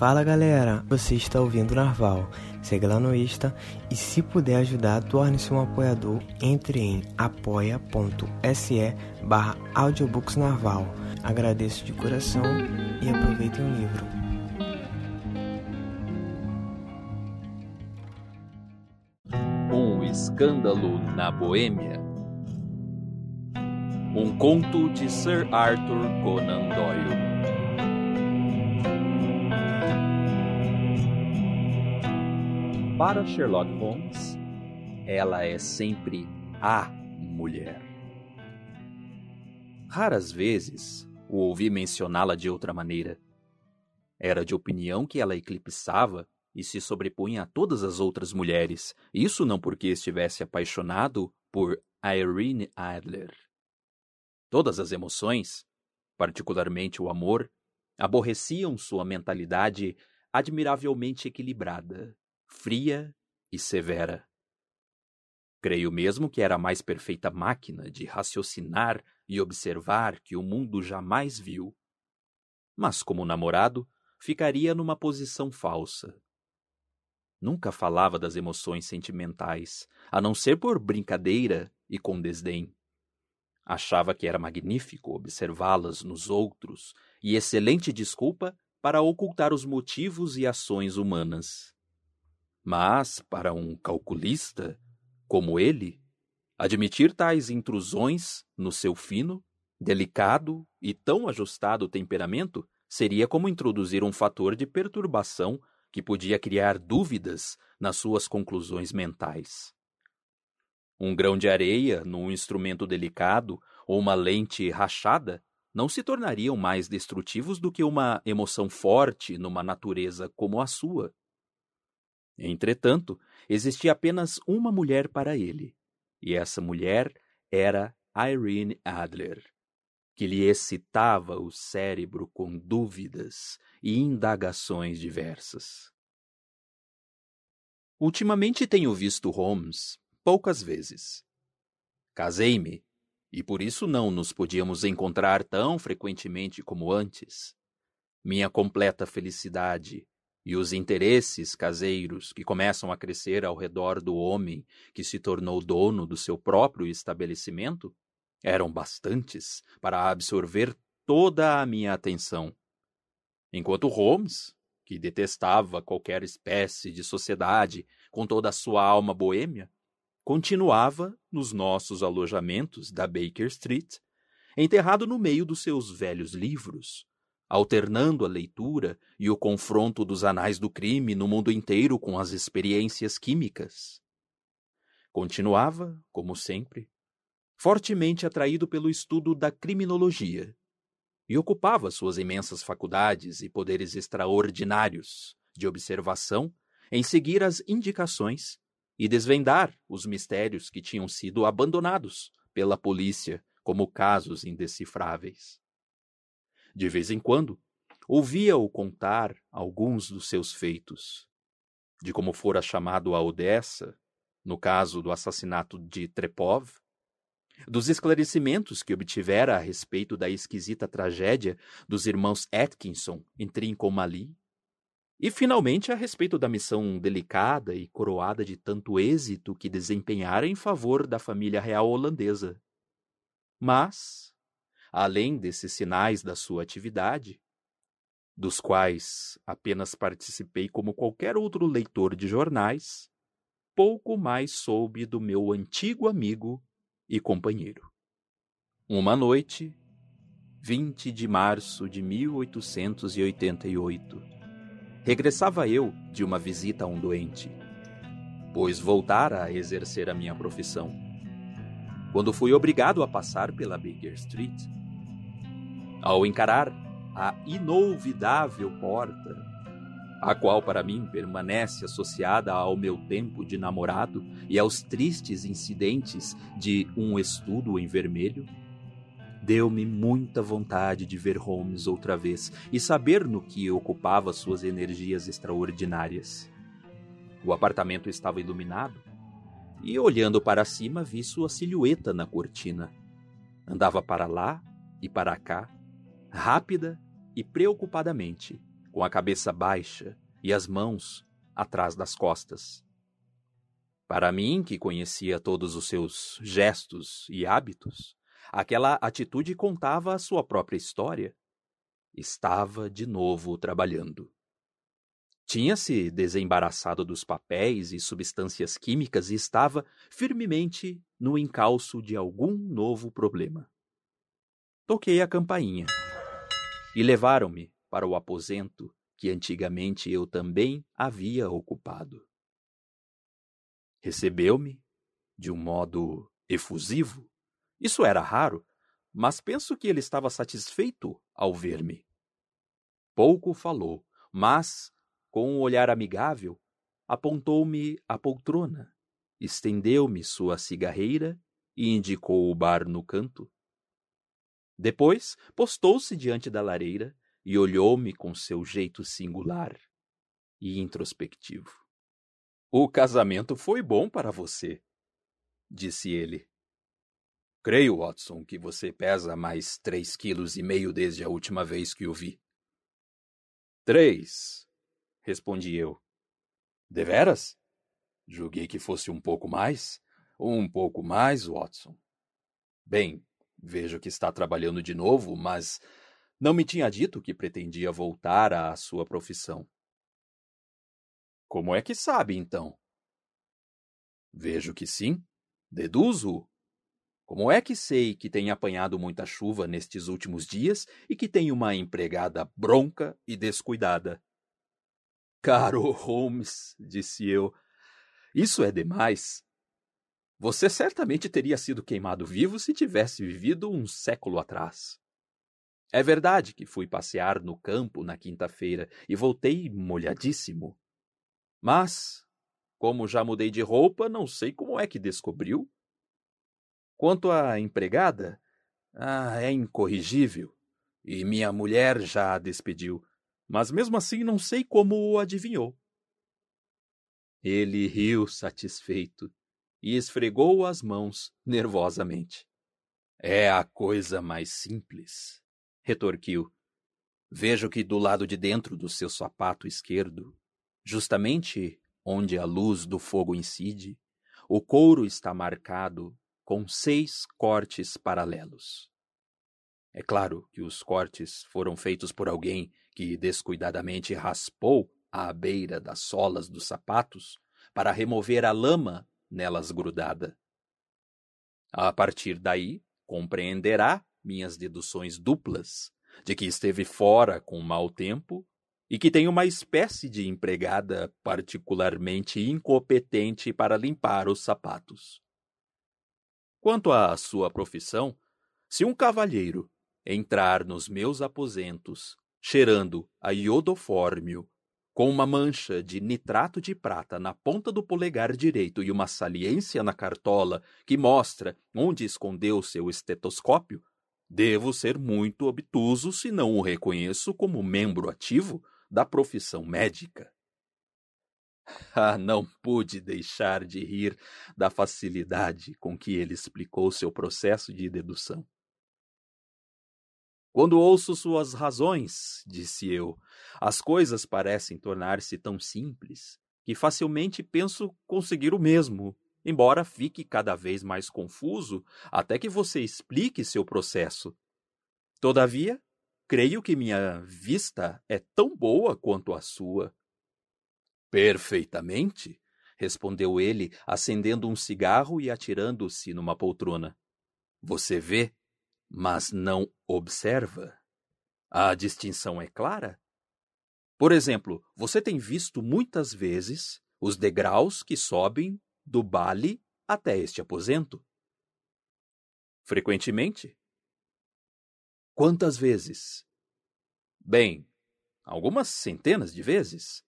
Fala galera, você está ouvindo Narval. Segue lá no Insta e se puder ajudar, torne-se um apoiador. Entre em apoia.se barra audiobooksnarval. Agradeço de coração e aproveitem o livro. Um escândalo na Boêmia. Um conto de Sir Arthur Conan Doyle. Para Sherlock Holmes, ela é sempre a mulher. Raras vezes o ouvi mencioná-la de outra maneira. Era de opinião que ela eclipsava e se sobrepunha a todas as outras mulheres, isso não porque estivesse apaixonado por Irene Adler. Todas as emoções, particularmente o amor, aborreciam sua mentalidade admiravelmente equilibrada fria e severa. Creio mesmo que era a mais perfeita máquina de raciocinar e observar que o mundo jamais viu. Mas, como namorado, ficaria numa posição falsa. Nunca falava das emoções sentimentais, a não ser por brincadeira e com desdém. Achava que era magnífico observá-las nos outros e excelente desculpa para ocultar os motivos e ações humanas. Mas, para um calculista como ele, admitir tais intrusões no seu fino, delicado e tão ajustado temperamento seria como introduzir um fator de perturbação que podia criar dúvidas nas suas conclusões mentais. Um grão de areia num instrumento delicado ou uma lente rachada não se tornariam mais destrutivos do que uma emoção forte numa natureza como a sua, Entretanto, existia apenas uma mulher para ele, e essa mulher era Irene Adler, que lhe excitava o cérebro com dúvidas e indagações diversas. Ultimamente tenho visto Holmes poucas vezes. Casei-me, e por isso não nos podíamos encontrar tão frequentemente como antes. Minha completa felicidade e os interesses caseiros que começam a crescer ao redor do homem que se tornou dono do seu próprio estabelecimento eram bastantes para absorver toda a minha atenção. Enquanto Holmes, que detestava qualquer espécie de sociedade com toda a sua alma boêmia, continuava nos nossos alojamentos da Baker Street, enterrado no meio dos seus velhos livros, alternando a leitura e o confronto dos anais do crime no mundo inteiro com as experiências químicas. Continuava, como sempre, fortemente atraído pelo estudo da criminologia e ocupava suas imensas faculdades e poderes extraordinários de observação em seguir as indicações e desvendar os mistérios que tinham sido abandonados pela polícia como casos indecifráveis. De vez em quando, ouvia-o contar alguns dos seus feitos, de como fora chamado a Odessa, no caso do assassinato de Trepov, dos esclarecimentos que obtivera a respeito da esquisita tragédia dos irmãos Atkinson em Trincomalee, e finalmente a respeito da missão delicada e coroada de tanto êxito que desempenhara em favor da família real holandesa. Mas, além desses sinais da sua atividade, dos quais apenas participei como qualquer outro leitor de jornais, pouco mais soube do meu antigo amigo e companheiro. Uma noite, 20 de março de 1888, regressava eu de uma visita a um doente, pois voltara a exercer a minha profissão. Quando fui obrigado a passar pela Baker Street, ao encarar a inolvidável porta, a qual para mim permanece associada ao meu tempo de namorado e aos tristes incidentes de um estudo em vermelho, deu-me muita vontade de ver Holmes outra vez e saber no que ocupava suas energias extraordinárias. O apartamento estava iluminado e, olhando para cima, vi sua silhueta na cortina. Andava para lá e para cá, rápida e preocupadamente, com a cabeça baixa e as mãos atrás das costas. Para mim, que conhecia todos os seus gestos e hábitos, aquela atitude contava a sua própria história. Estava de novo trabalhando. Tinha se desembaraçado dos papéis e substâncias químicas e estava firmemente no encalço de algum novo problema. Toquei a campainha e levaram-me para o aposento que antigamente eu também havia ocupado. Recebeu-me de um modo efusivo. Isso era raro, mas penso que ele estava satisfeito ao ver-me. Pouco falou, mas, com um olhar amigável, apontou-me a poltrona, estendeu-me sua cigarreira e indicou o bar no canto. Depois, postou-se diante da lareira e olhou-me com seu jeito singular e introspectivo. O casamento foi bom para você, disse ele. Creio, Watson, que você pesa mais três quilos e meio desde a última vez que o vi. Três, respondi eu. Deveras? Julguei que fosse um pouco mais. Um pouco mais, Watson. Bem, vejo que está trabalhando de novo, mas não me tinha dito que pretendia voltar à sua profissão. Como é que sabe, então? Vejo que sim. Deduzo. Como é que sei que tem apanhado muita chuva nestes últimos dias e que tem uma empregada bronca e descuidada? Caro Holmes, disse eu, isso é demais. Você certamente teria sido queimado vivo se tivesse vivido um século atrás. É verdade que fui passear no campo na quinta-feira e voltei molhadíssimo. Mas, como já mudei de roupa, não sei como é que descobriu. Quanto à empregada, ah, é incorrigível. E minha mulher já a despediu. Mas mesmo assim não sei como o adivinhou. Ele riu satisfeito e esfregou as mãos nervosamente. É a coisa mais simples, retorquiu. Vejo que do lado de dentro do seu sapato esquerdo Justamente onde a luz do fogo incide, o couro está marcado com seis cortes paralelos. É claro que os cortes foram feitos por alguém que descuidadamente raspou a beira das solas dos sapatos para remover a lama nelas grudada. A partir daí, compreenderá minhas deduções duplas de que esteve fora com mau tempo e que tem uma espécie de empregada particularmente incompetente para limpar os sapatos. Quanto à sua profissão, se um cavalheiro entrar nos meus aposentos cheirando a iodofórmio com uma mancha de nitrato de prata na ponta do polegar direito e uma saliência na cartola que mostra onde escondeu seu estetoscópio, devo ser muito obtuso se não o reconheço como membro ativo da profissão médica. Ah, não pude deixar de rir da facilidade com que ele explicou seu processo de dedução. Quando ouço suas razões, disse eu, as coisas parecem tornar-se tão simples que facilmente penso conseguir o mesmo, embora fique cada vez mais confuso até que você explique seu processo. Todavia, Creio que minha vista é tão boa quanto a sua. Perfeitamente, respondeu ele, acendendo um cigarro e atirando-se numa poltrona. Você vê, mas não observa. A distinção é clara? Por exemplo, você tem visto muitas vezes os degraus que sobem do bale até este aposento? Frequentemente. Quantas vezes? Bem, algumas centenas de vezes.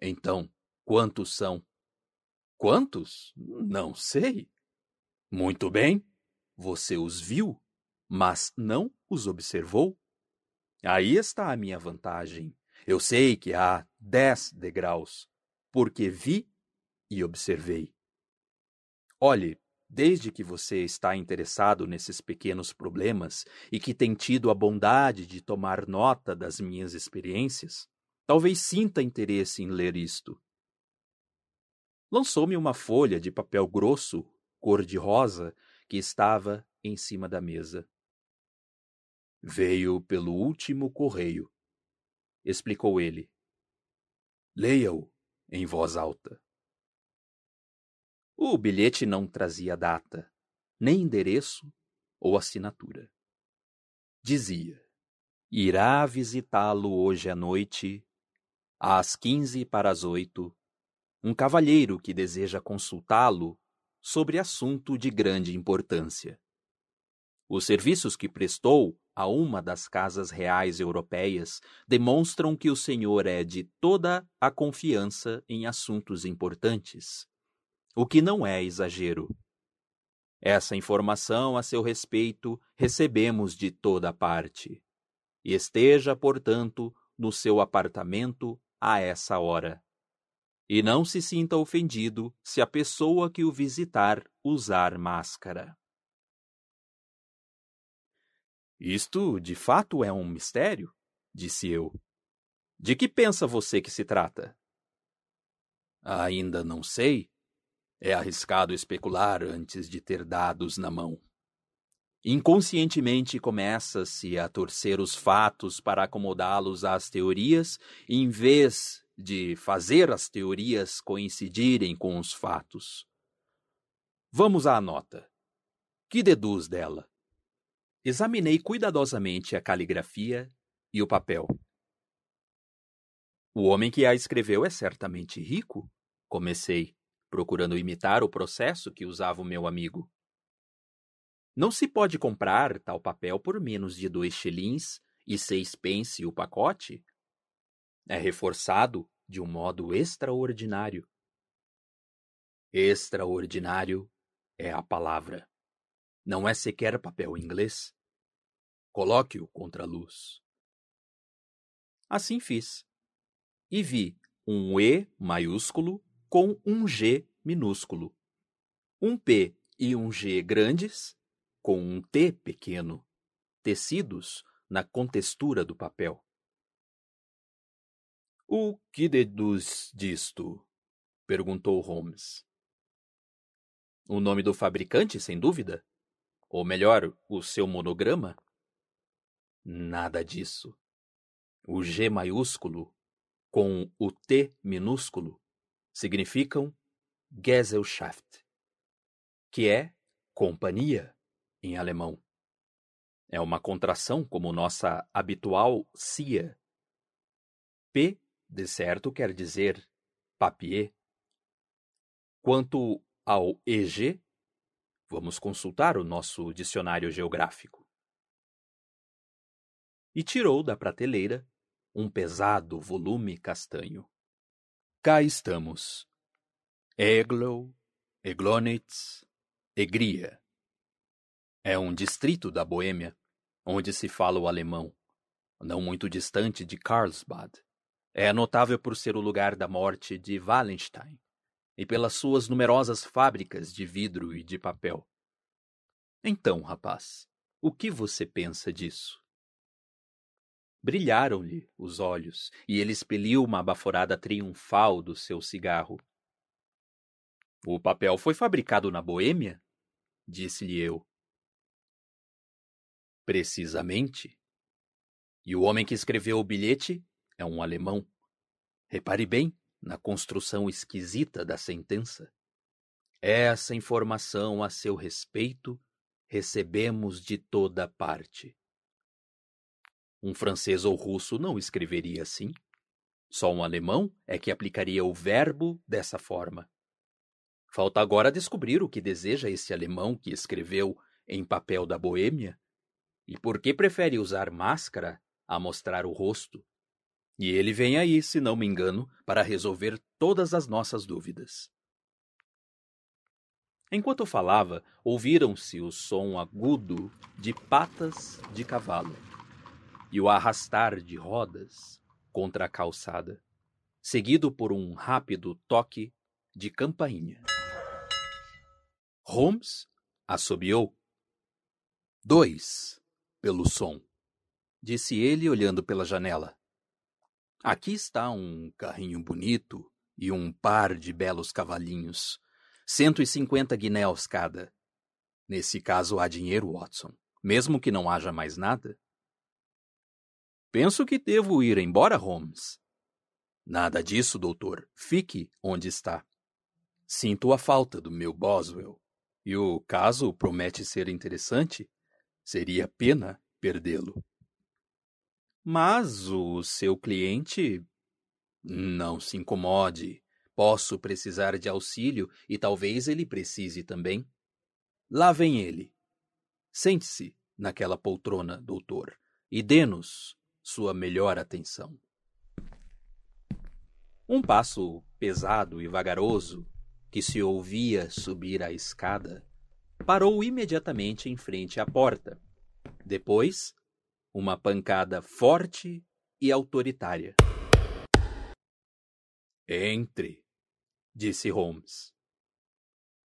Então, quantos são? Quantos? Não sei. Muito bem. Você os viu, mas não os observou? Aí está a minha vantagem. Eu sei que há dez degraus, porque vi e observei. Olhe, Desde que você está interessado nesses pequenos problemas e que tem tido a bondade de tomar nota das minhas experiências, Talvez sinta interesse em ler isto. Lançou-me uma folha de papel grosso, cor-de-rosa, que estava em cima da mesa. Veio pelo último correio, explicou ele. Leia-o em voz alta. O bilhete não trazia data, nem endereço ou assinatura. Dizia: Irá visitá-lo hoje à noite, às quinze para as oito, um cavalheiro que deseja consultá-lo sobre assunto de grande importância. Os serviços que prestou a uma das casas reais europeias demonstram que o senhor é de toda a confiança em assuntos importantes, o que não é exagero. Essa informação a seu respeito recebemos de toda parte. Esteja, portanto, no seu apartamento a essa hora. E não se sinta ofendido se a pessoa que o visitar usar máscara. Isto, de fato, é um mistério, disse eu. De que pensa você que se trata? Ainda não sei. É arriscado especular antes de ter dados na mão. Inconscientemente começa-se a torcer os fatos para acomodá-los às teorias, em vez de fazer as teorias coincidirem com os fatos. Vamos à nota. Que deduz dela? Examinei cuidadosamente a caligrafia e o papel. O homem que a escreveu é certamente rico, comecei, procurando imitar o processo que usava o meu amigo. Não se pode comprar tal papel por menos de dois shillings e seis pence o pacote? É reforçado de um modo extraordinário. Extraordinário é a palavra. Não é sequer papel inglês. Coloque-o contra a luz. Assim fiz. E vi um E maiúsculo com um G minúsculo. Um P e um G grandes com um T pequeno, tecidos na contextura do papel. O que deduz disto? perguntou Holmes. O nome do fabricante, sem dúvida? Ou melhor, o seu monograma? Nada disso. O G maiúsculo com o T minúsculo significam Gesellschaft, que é companhia em alemão. É uma contração como nossa habitual CIA. P, de certo, quer dizer papier. Quanto ao EG, Vamos consultar o nosso dicionário geográfico. E tirou da prateleira um pesado volume castanho. Cá estamos. Eglow, Eglonitz, Egria. É um distrito da Boêmia, onde se fala o alemão, não muito distante de Karlsbad. É notável por ser o lugar da morte de Wallenstein, e pelas suas numerosas fábricas de vidro e de papel. Então, rapaz, o que você pensa disso? Brilharam-lhe os olhos e ele expeliu uma baforada triunfal do seu cigarro. O papel foi fabricado na Boêmia? Disse-lhe eu. Precisamente. E o homem que escreveu o bilhete é um alemão. Repare bem, na construção esquisita da sentença. Essa informação a seu respeito recebemos de toda parte. Um francês ou russo não escreveria assim. Só um alemão é que aplicaria o verbo dessa forma. Falta agora descobrir o que deseja esse alemão que escreveu em papel da Boêmia e por que prefere usar máscara a mostrar o rosto. E ele vem aí, se não me engano, para resolver todas as nossas dúvidas. Enquanto falava, ouviram-se o som agudo de patas de cavalo e o arrastar de rodas contra a calçada, seguido por um rápido toque de campainha. Holmes assobiou. Dois, pelo som, disse ele olhando pela janela. Aqui está um carrinho bonito e um par de belos cavalinhos. Cento e cinquenta guinéus cada. Nesse caso há dinheiro, Watson, mesmo que não haja mais nada. Penso que devo ir embora, Holmes. Nada disso, doutor. Fique onde está. Sinto a falta do meu Boswell. E o caso promete ser interessante. Seria pena perdê-lo. Mas o seu cliente. Não se incomode. Posso precisar de auxílio e talvez ele precise também. Lá vem ele. Sente-se naquela poltrona, doutor, e dê-nos sua melhor atenção. Um passo pesado e vagaroso que se ouvia subir a escada parou imediatamente em frente à porta. Depois, uma pancada forte e autoritária. Entre, disse Holmes.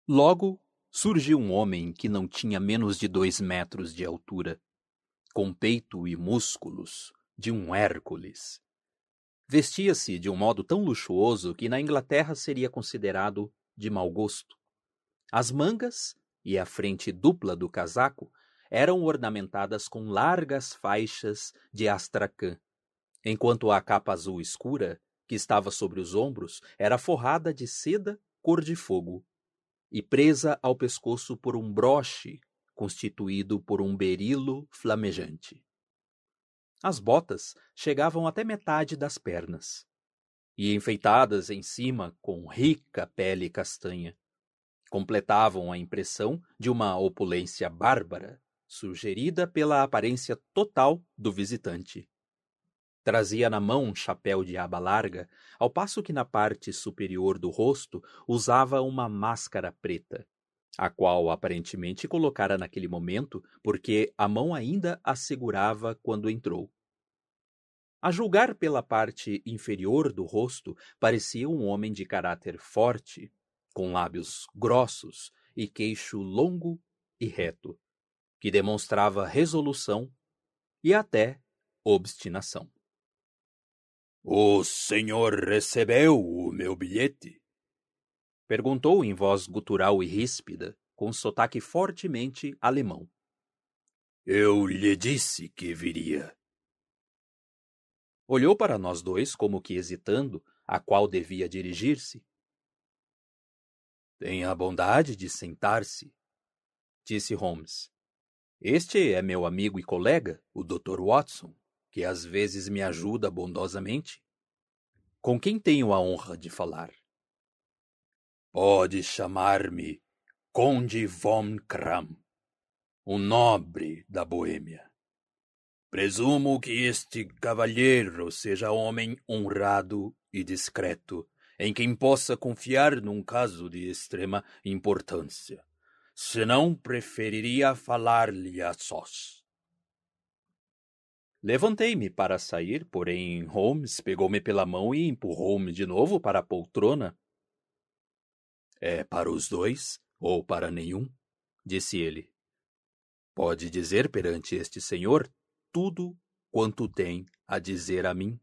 Logo surgiu um homem que não tinha menos de dois metros de altura, com peito e músculos de um Hércules. Vestia-se de um modo tão luxuoso que na Inglaterra seria considerado de mau gosto. As mangas e a frente dupla do casaco eram ornamentadas com largas faixas de astracã, enquanto a capa azul escura, que estava sobre os ombros, era forrada de seda cor de fogo e presa ao pescoço por um broche constituído por um berilo flamejante. As botas chegavam até metade das pernas e enfeitadas em cima com rica pele castanha. Completavam a impressão de uma opulência bárbara, sugerida pela aparência total do visitante. Trazia na mão um chapéu de aba larga, ao passo que na parte superior do rosto usava uma máscara preta, a qual aparentemente colocara naquele momento porque a mão ainda a segurava quando entrou. A julgar pela parte inferior do rosto, parecia um homem de caráter forte, com lábios grossos e queixo longo e reto, que demonstrava resolução e até obstinação. O senhor recebeu o meu bilhete? Perguntou em voz gutural e ríspida, com sotaque fortemente alemão. Eu lhe disse que viria. Olhou para nós dois, como que hesitando a qual devia dirigir-se. Tenha a bondade de sentar-se, disse Holmes. Este é meu amigo e colega, o Dr. Watson, que às vezes me ajuda bondosamente. Com quem tenho a honra de falar? Pode chamar-me Conde von Kram, um nobre da Boêmia. Presumo que este cavalheiro seja homem honrado e discreto, em quem possa confiar num caso de extrema importância. Senão, preferiria falar-lhe a sós. Levantei-me para sair, porém Holmes pegou-me pela mão e empurrou-me de novo para a poltrona é para os dois ou para nenhum? disse ele. Pode dizer perante este senhor tudo quanto tem a dizer a mim.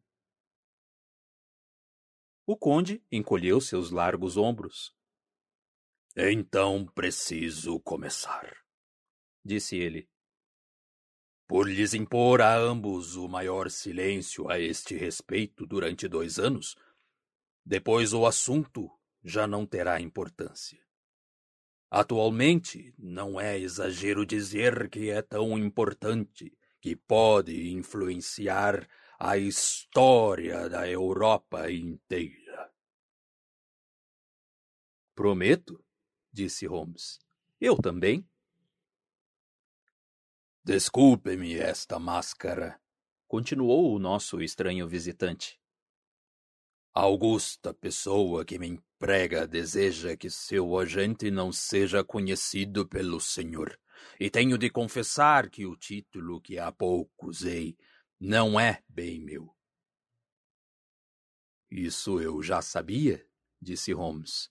O conde encolheu seus largos ombros. Então preciso começar, disse ele. Por lhes impor a ambos o maior silêncio a este respeito durante dois anos, depois o assunto já não terá importância. Atualmente, não é exagero dizer que é tão importante que pode influenciar a história da Europa inteira. Prometo, disse Holmes. Eu também. Desculpe-me esta máscara, continuou o nosso estranho visitante. Augusta pessoa que me emprega deseja que seu agente não seja conhecido pelo senhor. E tenho de confessar que o título que há pouco usei não é bem meu. Isso eu já sabia, disse Holmes.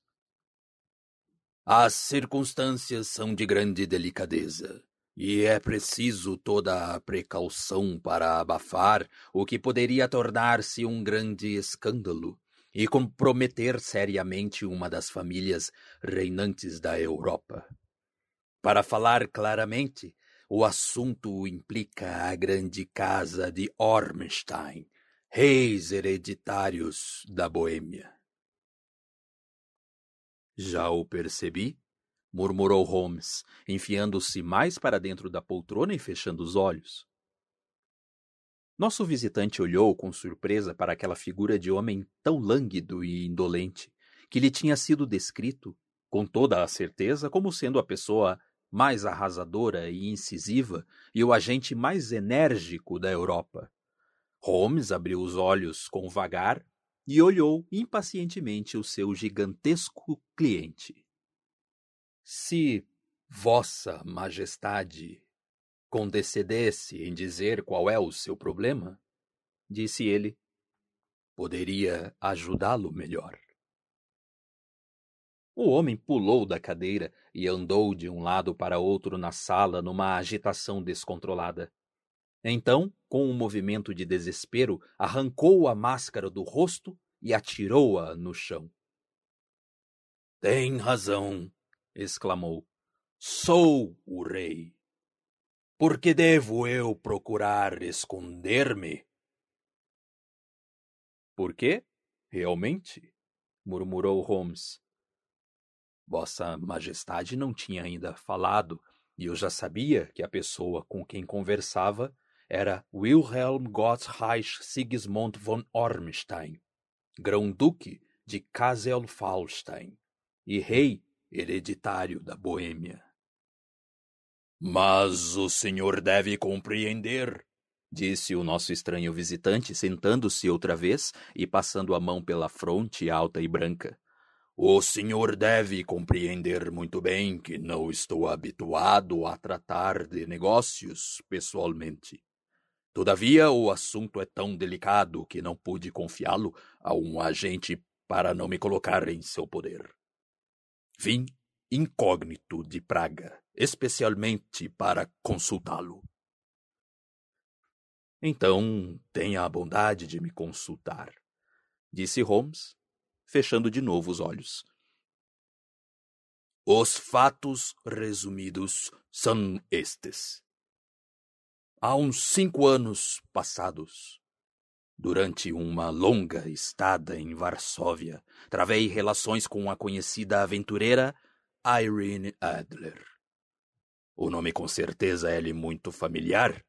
As circunstâncias são de grande delicadeza. E é preciso toda a precaução para abafar o que poderia tornar-se um grande escândalo e comprometer seriamente uma das famílias reinantes da Europa. Para falar claramente, o assunto implica a grande casa de Ormstein, reis hereditários da Boêmia. Já o percebi, murmurou Holmes, enfiando-se mais para dentro da poltrona e fechando os olhos. Nosso visitante olhou com surpresa para aquela figura de homem tão lânguido e indolente, que lhe tinha sido descrito, com toda a certeza, como sendo a pessoa mais arrasadora e incisiva e o agente mais enérgico da Europa. Holmes abriu os olhos com vagar e olhou impacientemente o seu gigantesco cliente. Se Vossa Majestade condescendesse em dizer qual é o seu problema, disse ele, poderia ajudá-lo melhor. O homem pulou da cadeira e andou de um lado para outro na sala numa agitação descontrolada. Então, com um movimento de desespero, arrancou a máscara do rosto e atirou-a no chão. Tem razão, exclamou. Sou o rei. Por que devo eu procurar esconder-me? Por quê? Realmente? murmurou Holmes. Vossa Majestade não tinha ainda falado, e eu já sabia que a pessoa com quem conversava era Wilhelm Gottreich Sigismund von Ormstein, grão-duque de Kassel-Fallstein e rei hereditário da Boêmia. Mas o senhor deve compreender, disse o nosso estranho visitante, sentando-se outra vez e passando a mão pela fronte alta e branca. O senhor deve compreender muito bem que não estou habituado a tratar de negócios pessoalmente. Todavia, o assunto é tão delicado que não pude confiá-lo a um agente para não me colocar em seu poder. Vim incógnito de Praga, especialmente para consultá-lo. Então, tenha a bondade de me consultar, disse Holmes, fechando de novo os olhos. Os fatos resumidos são estes. Há uns cinco anos passados, durante uma longa estada em Varsóvia, travei relações com a conhecida aventureira Irene Adler. O nome com certeza é-lhe muito familiar.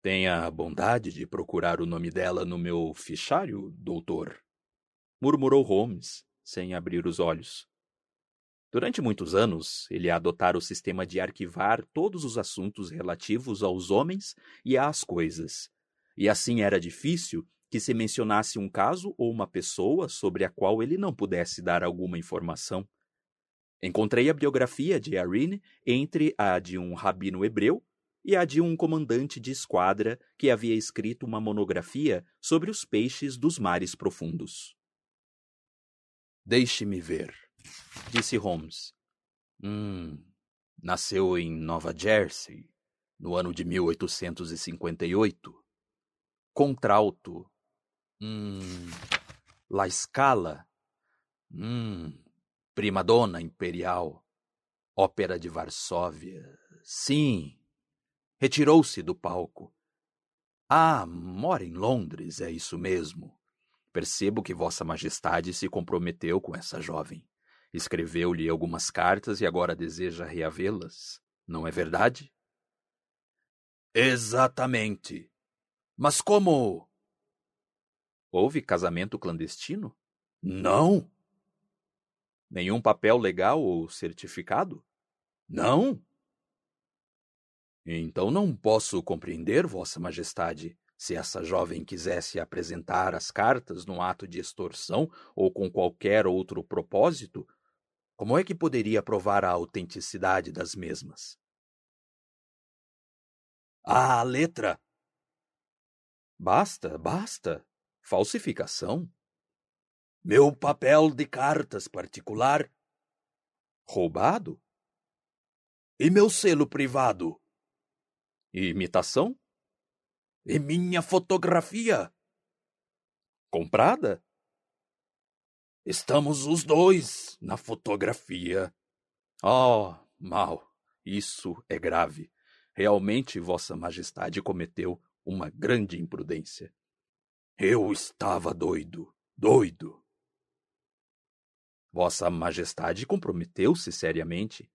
Tenha a bondade de procurar o nome dela no meu fichário, doutor, murmurou Holmes, sem abrir os olhos. Durante muitos anos, ele adotara o sistema de arquivar todos os assuntos relativos aos homens e às coisas. E assim era difícil que se mencionasse um caso ou uma pessoa sobre a qual ele não pudesse dar alguma informação. Encontrei a biografia de Arine entre a de um rabino hebreu e a de um comandante de esquadra que havia escrito uma monografia sobre os peixes dos mares profundos. Deixe-me ver, disse Holmes. Hum, nasceu em Nova Jersey, no ano de 1858. Contralto, Hum. La Scala. Hum. Primadonna Imperial. Ópera de Varsóvia. Sim. Retirou-se do palco. Ah, mora em Londres, é isso mesmo. Percebo que Vossa Majestade se comprometeu com essa jovem. Escreveu-lhe algumas cartas e agora deseja reavê-las. Não é verdade? Exatamente. Mas como Houve casamento clandestino? Não. Nenhum papel legal ou certificado? Não. Então não posso compreender, Vossa Majestade, se essa jovem quisesse apresentar as cartas num ato de extorsão ou com qualquer outro propósito, como é que poderia provar a autenticidade das mesmas? A letra! Basta, basta. Falsificação? Meu papel de cartas particular. Roubado? E meu selo privado? Imitação? E minha fotografia? Comprada? Estamos os dois na fotografia. Oh, mal. Isso é grave. Realmente, Vossa Majestade cometeu uma grande imprudência. Eu estava doido, doido. Vossa Majestade comprometeu-se seriamente.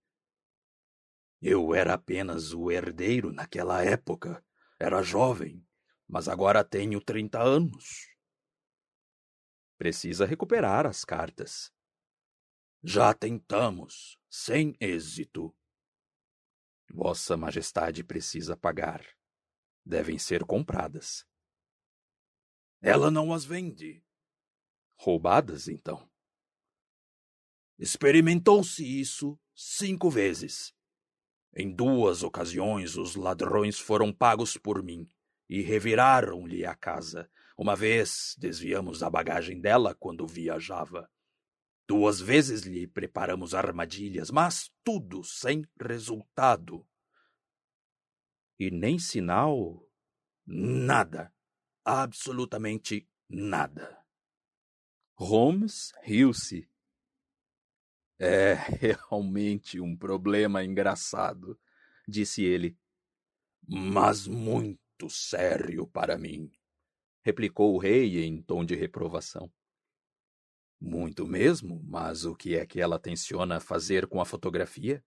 Eu era apenas o herdeiro naquela época. Era jovem, mas agora tenho trinta anos. Precisa recuperar as cartas. Já tentamos, sem êxito. Vossa Majestade precisa pagar. Devem ser compradas. Ela não as vende. Roubadas, então? Experimentou-se isso cinco vezes. Em duas ocasiões, os ladrões foram pagos por mim e reviraram-lhe a casa. Uma vez desviamos a bagagem dela quando viajava. Duas vezes lhe preparamos armadilhas, mas tudo sem resultado. E nem sinal? Nada. Absolutamente nada. Holmes riu-se. É realmente um problema engraçado, disse ele. Mas muito sério para mim, replicou o rei em tom de reprovação. Muito mesmo, mas o que é que ela tenciona fazer com a fotografia?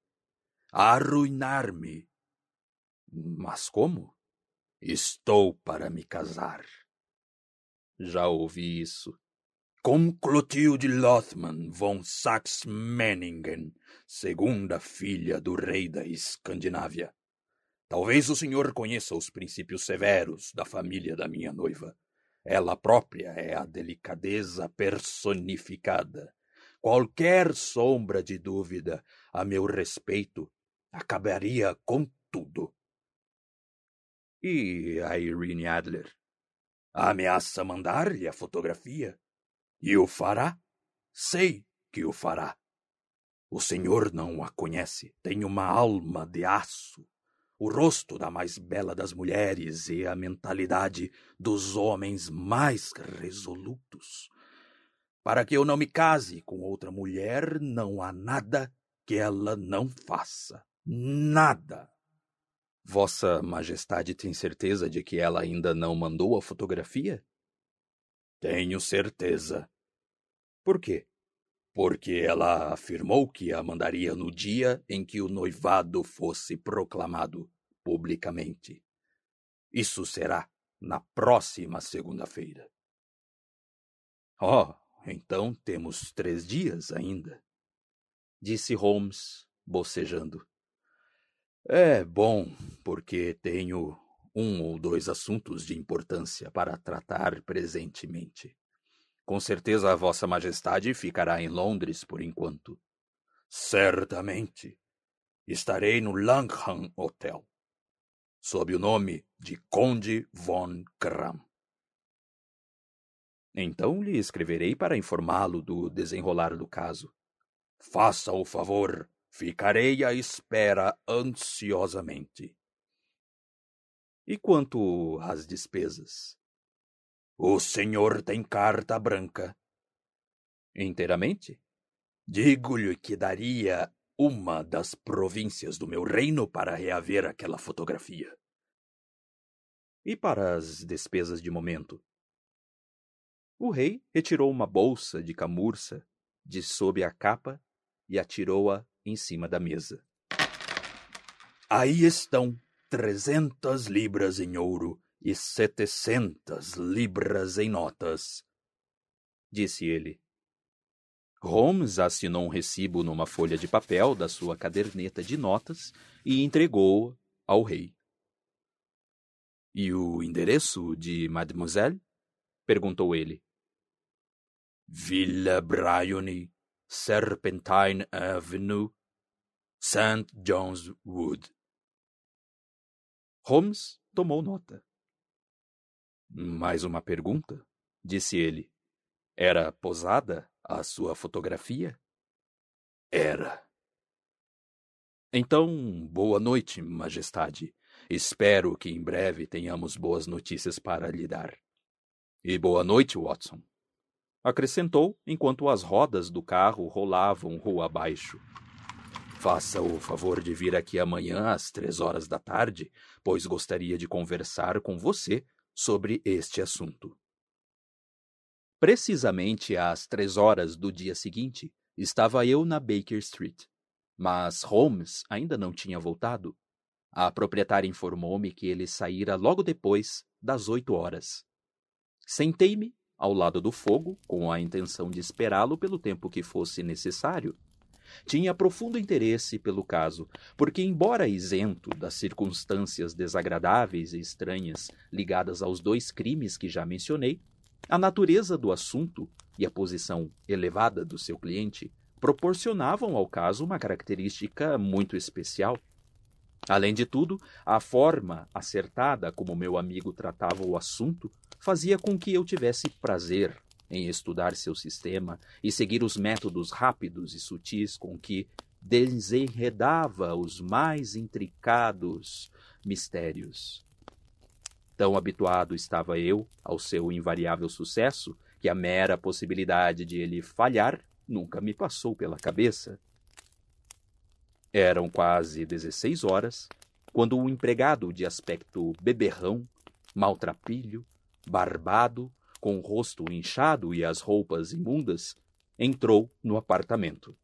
Arruinar-me. Mas como? Estou para me casar. Já ouvi isso. Com Clotilde Lothman von Saxe-Meiningen, segunda filha do rei da Escandinávia. Talvez o senhor conheça os princípios severos da família da minha noiva. Ela própria é a delicadeza personificada. Qualquer sombra de dúvida a meu respeito acabaria com tudo. E a Irene Adler? Ameaça mandar-lhe a fotografia. E o fará? Sei que o fará. O senhor não a conhece. Tem uma alma de aço o rosto da mais bela das mulheres e a mentalidade dos homens mais resolutos. Para que eu não me case com outra mulher, não há nada que ela não faça. Nada. Vossa Majestade tem certeza de que ela ainda não mandou a fotografia? Tenho certeza. Por quê? porque ela afirmou que a mandaria no dia em que o noivado fosse proclamado publicamente. Isso será na próxima segunda-feira. Oh, então temos três dias ainda, disse Holmes, bocejando. É bom, porque tenho um ou dois assuntos de importância para tratar presentemente. Com certeza Vossa Majestade ficará em Londres por enquanto. Certamente. Estarei no Langham Hotel, sob o nome de Conde von Kram. Então lhe escreverei para informá-lo do desenrolar do caso. Faça o favor, ficarei à espera ansiosamente. E quanto às despesas? O senhor tem carta branca. Inteiramente? Digo-lhe que daria uma das províncias do meu reino para reaver aquela fotografia. E para as despesas de momento? O rei retirou uma bolsa de camurça de sob a capa e atirou-a em cima da mesa. Aí estão trezentas libras em ouro e setecentas libras em notas, disse ele. Holmes assinou um recibo numa folha de papel da sua caderneta de notas e entregou-o ao rei. E o endereço de Mademoiselle? perguntou ele. Villa Bryony, Serpentine Avenue, St. John's Wood. Holmes tomou nota. Mais uma pergunta? disse ele. Era posada a sua fotografia? Era. Então, boa noite, Majestade. Espero que em breve tenhamos boas notícias para lhe dar. E boa noite, Watson. Acrescentou enquanto as rodas do carro rolavam rua abaixo. Faça o favor de vir aqui amanhã às três horas da tarde, pois gostaria de conversar com você sobre este assunto. Precisamente às três horas do dia seguinte, estava eu na Baker Street. Mas Holmes ainda não tinha voltado. A proprietária informou-me que ele saíra logo depois das oito horas. Sentei-me ao lado do fogo, com a intenção de esperá-lo pelo tempo que fosse necessário. Tinha profundo interesse pelo caso, porque, embora isento das circunstâncias desagradáveis e estranhas ligadas aos dois crimes que já mencionei, a natureza do assunto e a posição elevada do seu cliente proporcionavam ao caso uma característica muito especial. Além de tudo, a forma acertada como meu amigo tratava o assunto fazia com que eu tivesse prazer em estudar seu sistema e seguir os métodos rápidos e sutis com que desenredava os mais intricados mistérios. Tão habituado estava eu ao seu invariável sucesso que a mera possibilidade de ele falhar nunca me passou pela cabeça. Eram quase dezesseis horas quando o empregado de aspecto beberrão, maltrapilho, barbado, com o rosto inchado e as roupas imundas, entrou no apartamento.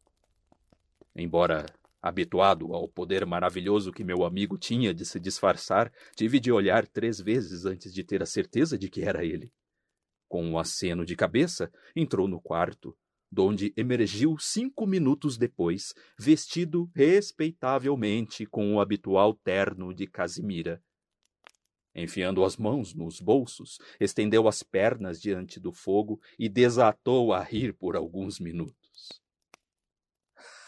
Embora habituado ao poder maravilhoso que meu amigo tinha de se disfarçar, tive de olhar três vezes antes de ter a certeza de que era ele. Com um aceno de cabeça, entrou no quarto, donde emergiu cinco minutos depois, vestido respeitavelmente com o habitual terno de Casimira. Enfiando as mãos nos bolsos, estendeu as pernas diante do fogo e desatou a rir por alguns minutos.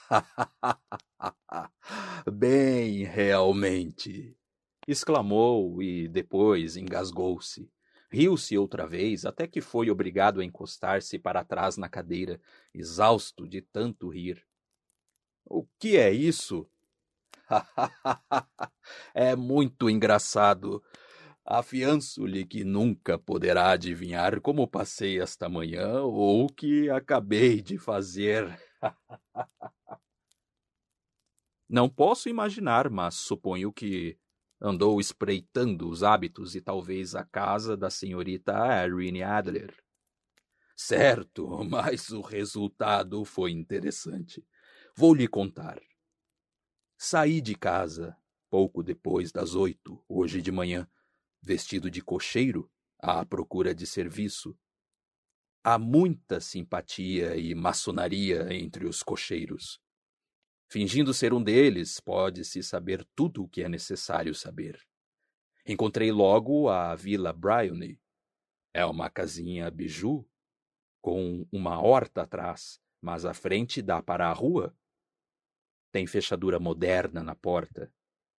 Bem, realmente! exclamou e depois engasgou-se. Riu-se outra vez, até que foi obrigado a encostar-se para trás na cadeira, exausto de tanto rir. O que é isso? é muito engraçado. Afianço-lhe que nunca poderá adivinhar como passei esta manhã ou o que acabei de fazer. Não posso imaginar, mas suponho que Andou espreitando os hábitos e talvez a casa da senhorita Irene Adler. Certo, mas o resultado foi interessante. Vou lhe contar. Saí de casa pouco depois das oito, hoje de manhã, vestido de cocheiro, à procura de serviço. Há muita simpatia e maçonaria entre os cocheiros. Fingindo ser um deles, pode-se saber tudo o que é necessário saber. Encontrei logo a Vila Bryony. É uma casinha biju, com uma horta atrás, mas a frente dá para a rua. Tem fechadura moderna na porta.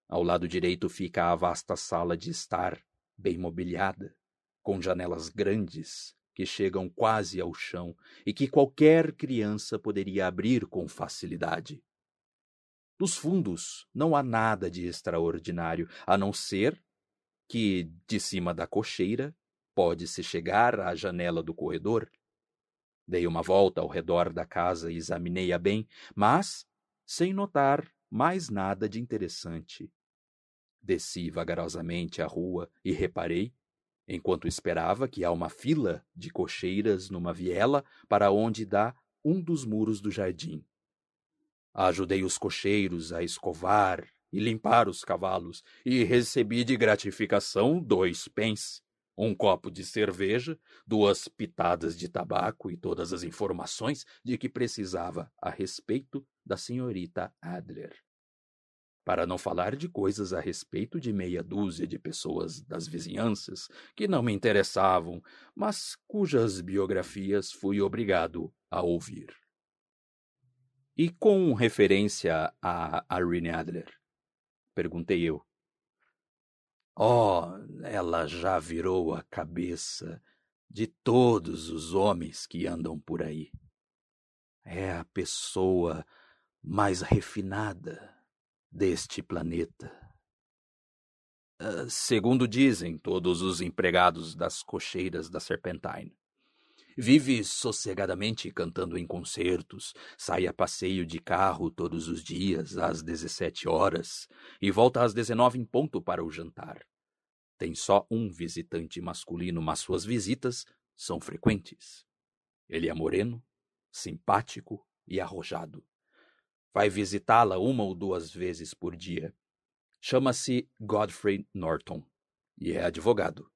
Ao lado direito fica a vasta sala de estar, bem mobiliada, com janelas grandes que chegam quase ao chão e que qualquer criança poderia abrir com facilidade. Dos fundos não há nada de extraordinário, a não ser que, de cima da cocheira, pode-se chegar à janela do corredor. Dei uma volta ao redor da casa e examinei-a bem, mas sem notar mais nada de interessante. Desci vagarosamente a rua e reparei, enquanto esperava, que há uma fila de cocheiras numa viela para onde dá um dos muros do jardim. Ajudei os cocheiros a escovar e limpar os cavalos e recebi de gratificação dois pence, um copo de cerveja, duas pitadas de tabaco e todas as informações de que precisava a respeito da senhorita Adler. Para não falar de coisas a respeito de meia dúzia de pessoas das vizinhanças que não me interessavam, mas cujas biografias fui obrigado a ouvir. E com referência a Irene Adler? Perguntei eu. Oh, ela já virou a cabeça de todos os homens que andam por aí. É a pessoa mais refinada, deste planeta. Uh, segundo dizem todos os empregados das cocheiras da Serpentine. Vive sossegadamente cantando em concertos, sai a passeio de carro todos os dias às 17 horas e volta às 19 em ponto para o jantar. Tem só um visitante masculino, mas suas visitas são frequentes. Ele é moreno, simpático e arrojado. Vai visitá-la uma ou duas vezes por dia. Chama-se Godfrey Norton e é advogado.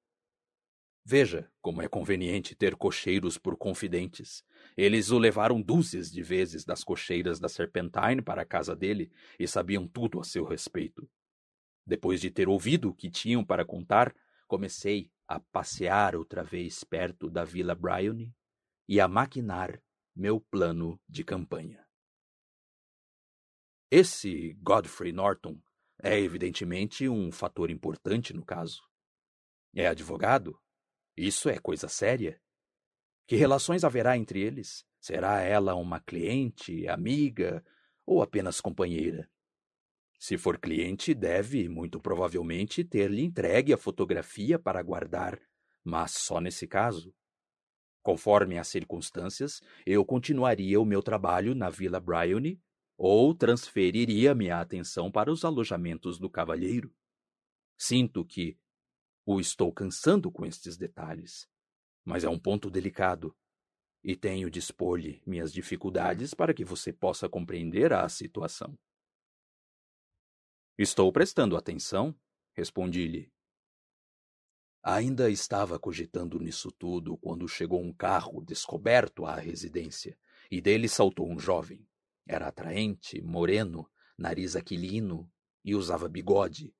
Veja como é conveniente ter cocheiros por confidentes. Eles o levaram dúzias de vezes das cocheiras da Serpentine para a casa dele e sabiam tudo a seu respeito. Depois de ter ouvido o que tinham para contar, comecei a passear outra vez perto da Vila Bryony e a maquinar meu plano de campanha. Esse Godfrey Norton é evidentemente um fator importante no caso. É advogado, isso é coisa séria. Que relações haverá entre eles? Será ela uma cliente, amiga ou apenas companheira? Se for cliente, deve, muito provavelmente, ter-lhe entregue a fotografia para guardar, mas só nesse caso. Conforme as circunstâncias, eu continuaria o meu trabalho na Vila Bryony ou transferiria minha atenção para os alojamentos do cavalheiro. Sinto que, o estou cansando com estes detalhes, mas é um ponto delicado e tenho de expor-lhe minhas dificuldades para que você possa compreender a situação. Estou prestando atenção, respondi-lhe. Ainda estava cogitando nisso tudo quando chegou um carro descoberto à residência e dele saltou um jovem. Era atraente, moreno, nariz aquilino e usava bigode,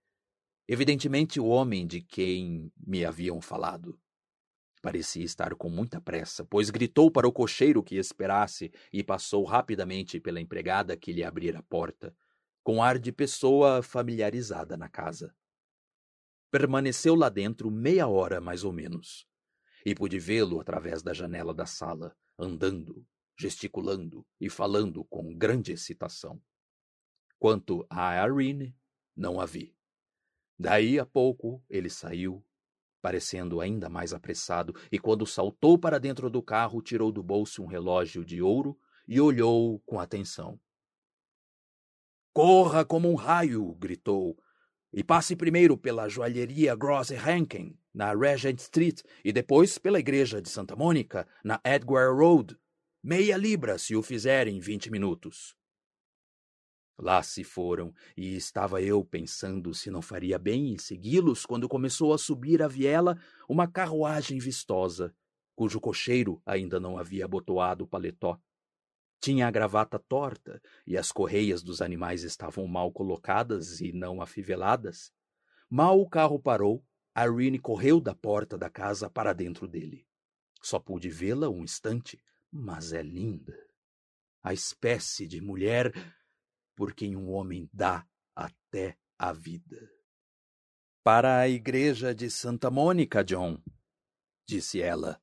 Evidentemente, o homem de quem me haviam falado. Parecia estar com muita pressa, pois gritou para o cocheiro que esperasse e passou rapidamente pela empregada que lhe abrira a porta, com ar de pessoa familiarizada na casa. Permaneceu lá dentro meia hora mais ou menos, e pude vê-lo através da janela da sala, andando, gesticulando e falando com grande excitação. Quanto a Irene, não a vi. Daí a pouco ele saiu, parecendo ainda mais apressado, e quando saltou para dentro do carro, tirou do bolso um relógio de ouro e olhou com atenção. Corra como um raio! gritou. E passe primeiro pela joalheria Gross Hankin, na Regent Street, e depois pela igreja de Santa Mônica, na Edgware Road. Meia libra se o fizer em vinte minutos. Lá se foram, e estava eu pensando se não faria bem em segui-los quando começou a subir a viela uma carruagem vistosa, cujo cocheiro ainda não havia abotoado o paletó. Tinha a gravata torta e as correias dos animais estavam mal colocadas e não afiveladas. Mal o carro parou, Irene correu da porta da casa para dentro dele. Só pude vê-la um instante, mas é linda. A espécie de mulher por quem um homem dá até a vida. Para a igreja de Santa Mônica, John, disse ela,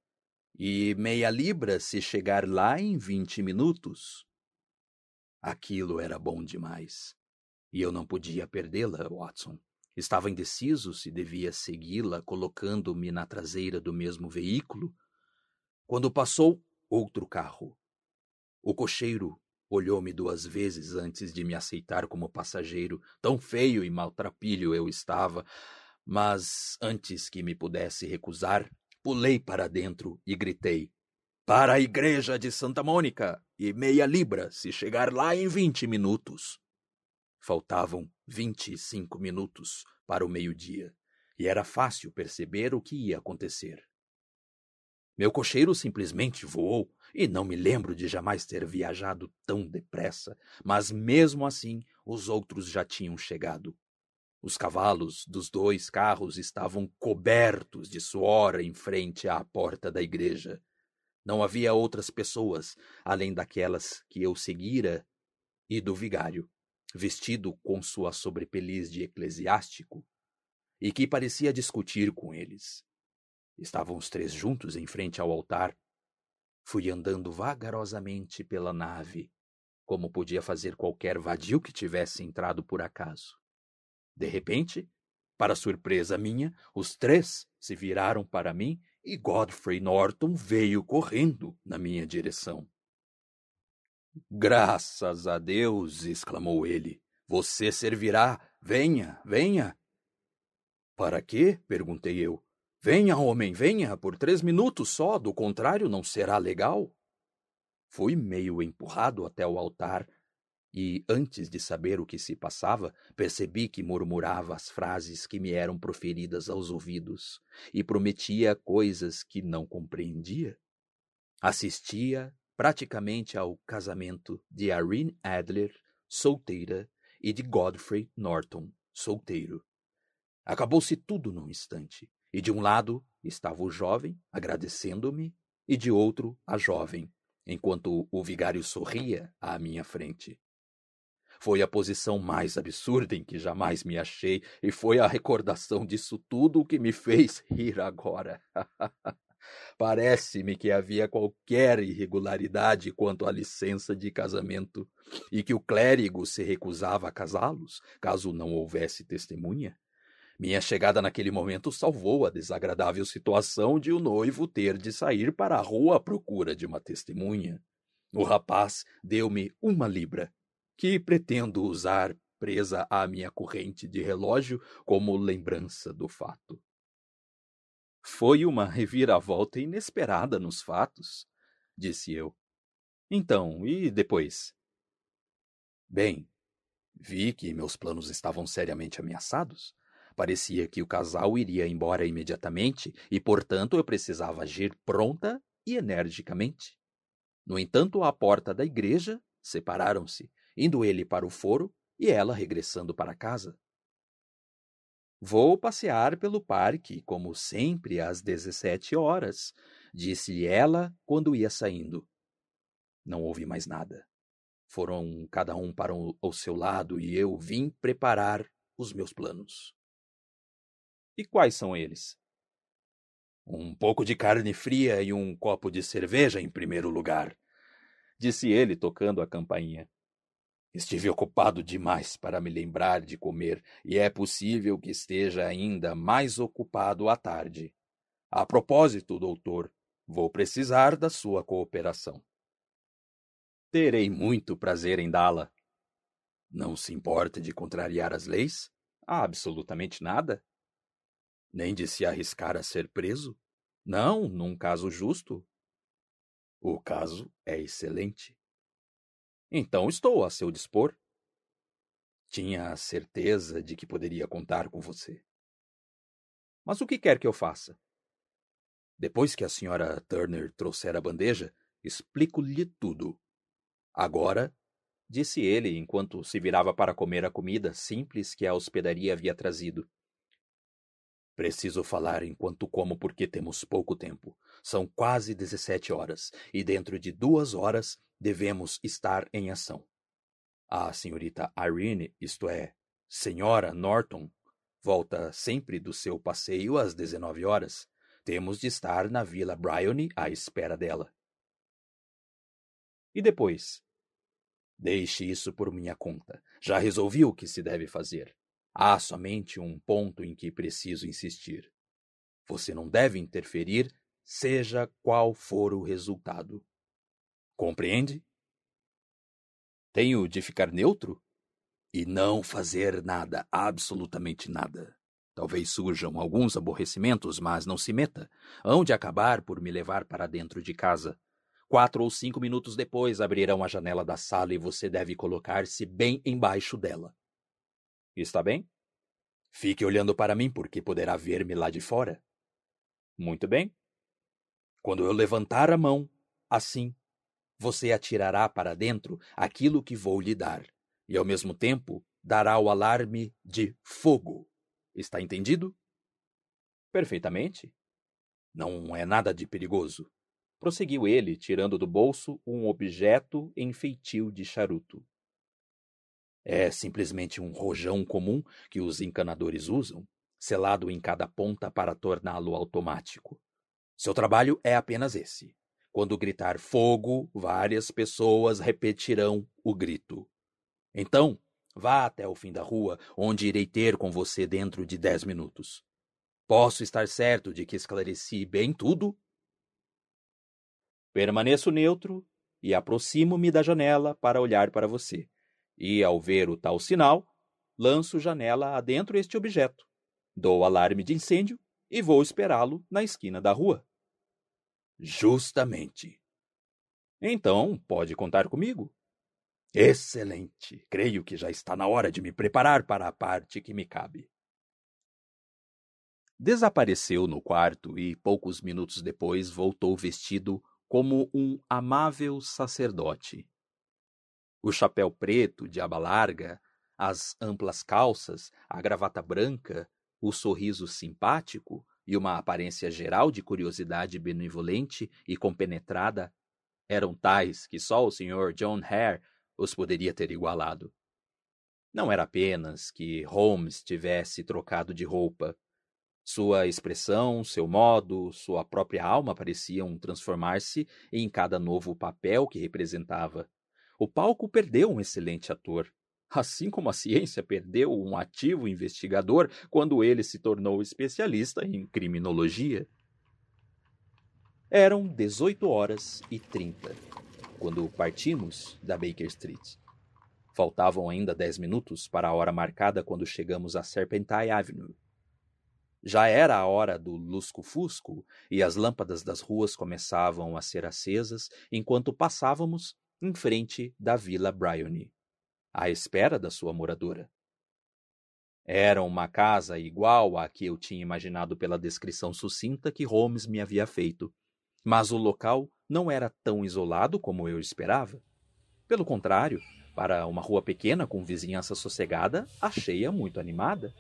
e meia libra se chegar lá em vinte minutos. Aquilo era bom demais. E eu não podia perdê-la, Watson. Estava indeciso se devia segui-la colocando-me na traseira do mesmo veículo, quando passou outro carro. O cocheiro Olhou-me duas vezes antes de me aceitar como passageiro, tão feio e maltrapilho eu estava, mas antes que me pudesse recusar, pulei para dentro e gritei: Para a igreja de Santa Mônica! E meia libra se chegar lá em vinte minutos. Faltavam vinte e cinco minutos para o meio-dia, e era fácil perceber o que ia acontecer. Meu cocheiro simplesmente voou, e não me lembro de jamais ter viajado tão depressa, mas mesmo assim os outros já tinham chegado. Os cavalos dos dois carros estavam cobertos de suor em frente à porta da igreja. Não havia outras pessoas, além daquelas que eu seguira e do vigário, vestido com sua sobrepeliz de eclesiástico, e que parecia discutir com eles. Estavam os três juntos em frente ao altar, Fui andando vagarosamente pela nave, como podia fazer qualquer vadio que tivesse entrado por acaso. De repente, para surpresa minha, os três se viraram para mim e Godfrey Norton veio correndo na minha direção. Graças a Deus! exclamou ele. Você servirá. Venha, venha. Para quê? perguntei eu. Venha, homem, venha, por três minutos só, do contrário não será legal. Fui meio empurrado até o altar e, antes de saber o que se passava, percebi que murmurava as frases que me eram proferidas aos ouvidos e prometia coisas que não compreendia. Assistia praticamente ao casamento de Irene Adler, solteira, e de Godfrey Norton, solteiro. Acabou-se tudo num instante, e de um lado estava o jovem, agradecendo-me, e de outro a jovem, enquanto o vigário sorria à minha frente. Foi a posição mais absurda em que jamais me achei, e foi a recordação disso tudo o que me fez rir agora. Parece-me que havia qualquer irregularidade quanto à licença de casamento, e que o clérigo se recusava a casá-los, caso não houvesse testemunha. Minha chegada naquele momento salvou a desagradável situação de o noivo ter de sair para a rua à procura de uma testemunha. O rapaz deu-me uma libra que pretendo usar presa à minha corrente de relógio como lembrança do fato. Foi uma reviravolta inesperada nos fatos, disse eu. Então, e depois? Bem, vi que meus planos estavam seriamente ameaçados. Parecia que o casal iria embora imediatamente e, portanto, eu precisava agir pronta e energicamente. No entanto, à porta da igreja, separaram-se indo ele para o foro e ela regressando para casa. Vou passear pelo parque, como sempre, às dezessete horas, disse ela quando ia saindo. Não houve mais nada. Foram cada um para o seu lado e eu vim preparar os meus planos. E quais são eles? Um pouco de carne fria e um copo de cerveja em primeiro lugar, disse ele tocando a campainha. Estive ocupado demais para me lembrar de comer, e é possível que esteja ainda mais ocupado à tarde. A propósito, doutor, vou precisar da sua cooperação. Terei muito prazer em dá-la. Não se importa de contrariar as leis? Absolutamente nada. Nem de se arriscar a ser preso? Não, num caso justo. O caso é excelente. Então estou a seu dispor. Tinha a certeza de que poderia contar com você. Mas o que quer que eu faça? Depois que a senhora Turner trouxer a bandeja, explico-lhe tudo. Agora, disse ele enquanto se virava para comer a comida simples que a hospedaria havia trazido. Preciso falar enquanto como porque temos pouco tempo. São quase dezessete horas, e dentro de duas horas devemos estar em ação. A senhorita Irene, isto é, senhora Norton, volta sempre do seu passeio às dezenove horas. Temos de estar na Vila Bryony à espera dela. E depois? Deixe isso por minha conta. Já resolvi o que se deve fazer. Há somente um ponto em que preciso insistir. Você não deve interferir, seja qual for o resultado. Compreende? Tenho de ficar neutro? E não fazer nada, absolutamente nada. Talvez surjam alguns aborrecimentos, mas não se meta. Hão de acabar por me levar para dentro de casa. Quatro ou cinco minutos depois abrirão a janela da sala e você deve colocar-se bem embaixo dela. Está bem? Fique olhando para mim, porque poderá ver-me lá de fora. Muito bem. Quando eu levantar a mão, assim, você atirará para dentro aquilo que vou lhe dar, e ao mesmo tempo dará o alarme de fogo. Está entendido? Perfeitamente. Não é nada de perigoso. Prosseguiu ele, tirando do bolso um objeto em feitio de charuto. É simplesmente um rojão comum que os encanadores usam, selado em cada ponta para torná-lo automático. Seu trabalho é apenas esse: Quando gritar fogo, várias pessoas repetirão o grito. Então, vá até o fim da rua, onde irei ter com você dentro de dez minutos. Posso estar certo de que esclareci bem tudo? Permaneço neutro e aproximo-me da janela para olhar para você. E, ao ver o tal sinal, lanço janela adentro este objeto, dou alarme de incêndio e vou esperá-lo na esquina da rua. Justamente. Então, pode contar comigo. Excelente. Creio que já está na hora de me preparar para a parte que me cabe. Desapareceu no quarto e, poucos minutos depois, voltou vestido como um amável sacerdote. O chapéu preto de aba larga, as amplas calças, a gravata branca, o sorriso simpático e uma aparência geral de curiosidade benevolente e compenetrada eram tais que só o Sr. John Hare os poderia ter igualado. Não era apenas que Holmes tivesse trocado de roupa, sua expressão, seu modo, sua própria alma pareciam transformar-se em cada novo papel que representava. O palco perdeu um excelente ator, assim como a ciência perdeu um ativo investigador quando ele se tornou especialista em criminologia. Eram 18 horas e 30 quando partimos da Baker Street. Faltavam ainda dez minutos para a hora marcada quando chegamos a Serpentine Avenue. Já era a hora do lusco-fusco e as lâmpadas das ruas começavam a ser acesas enquanto passávamos em frente da Vila Bryony, à espera da sua moradora. Era uma casa igual à que eu tinha imaginado pela descrição sucinta que Holmes me havia feito, mas o local não era tão isolado como eu esperava. Pelo contrário, para uma rua pequena com vizinhança sossegada, achei-a muito animada.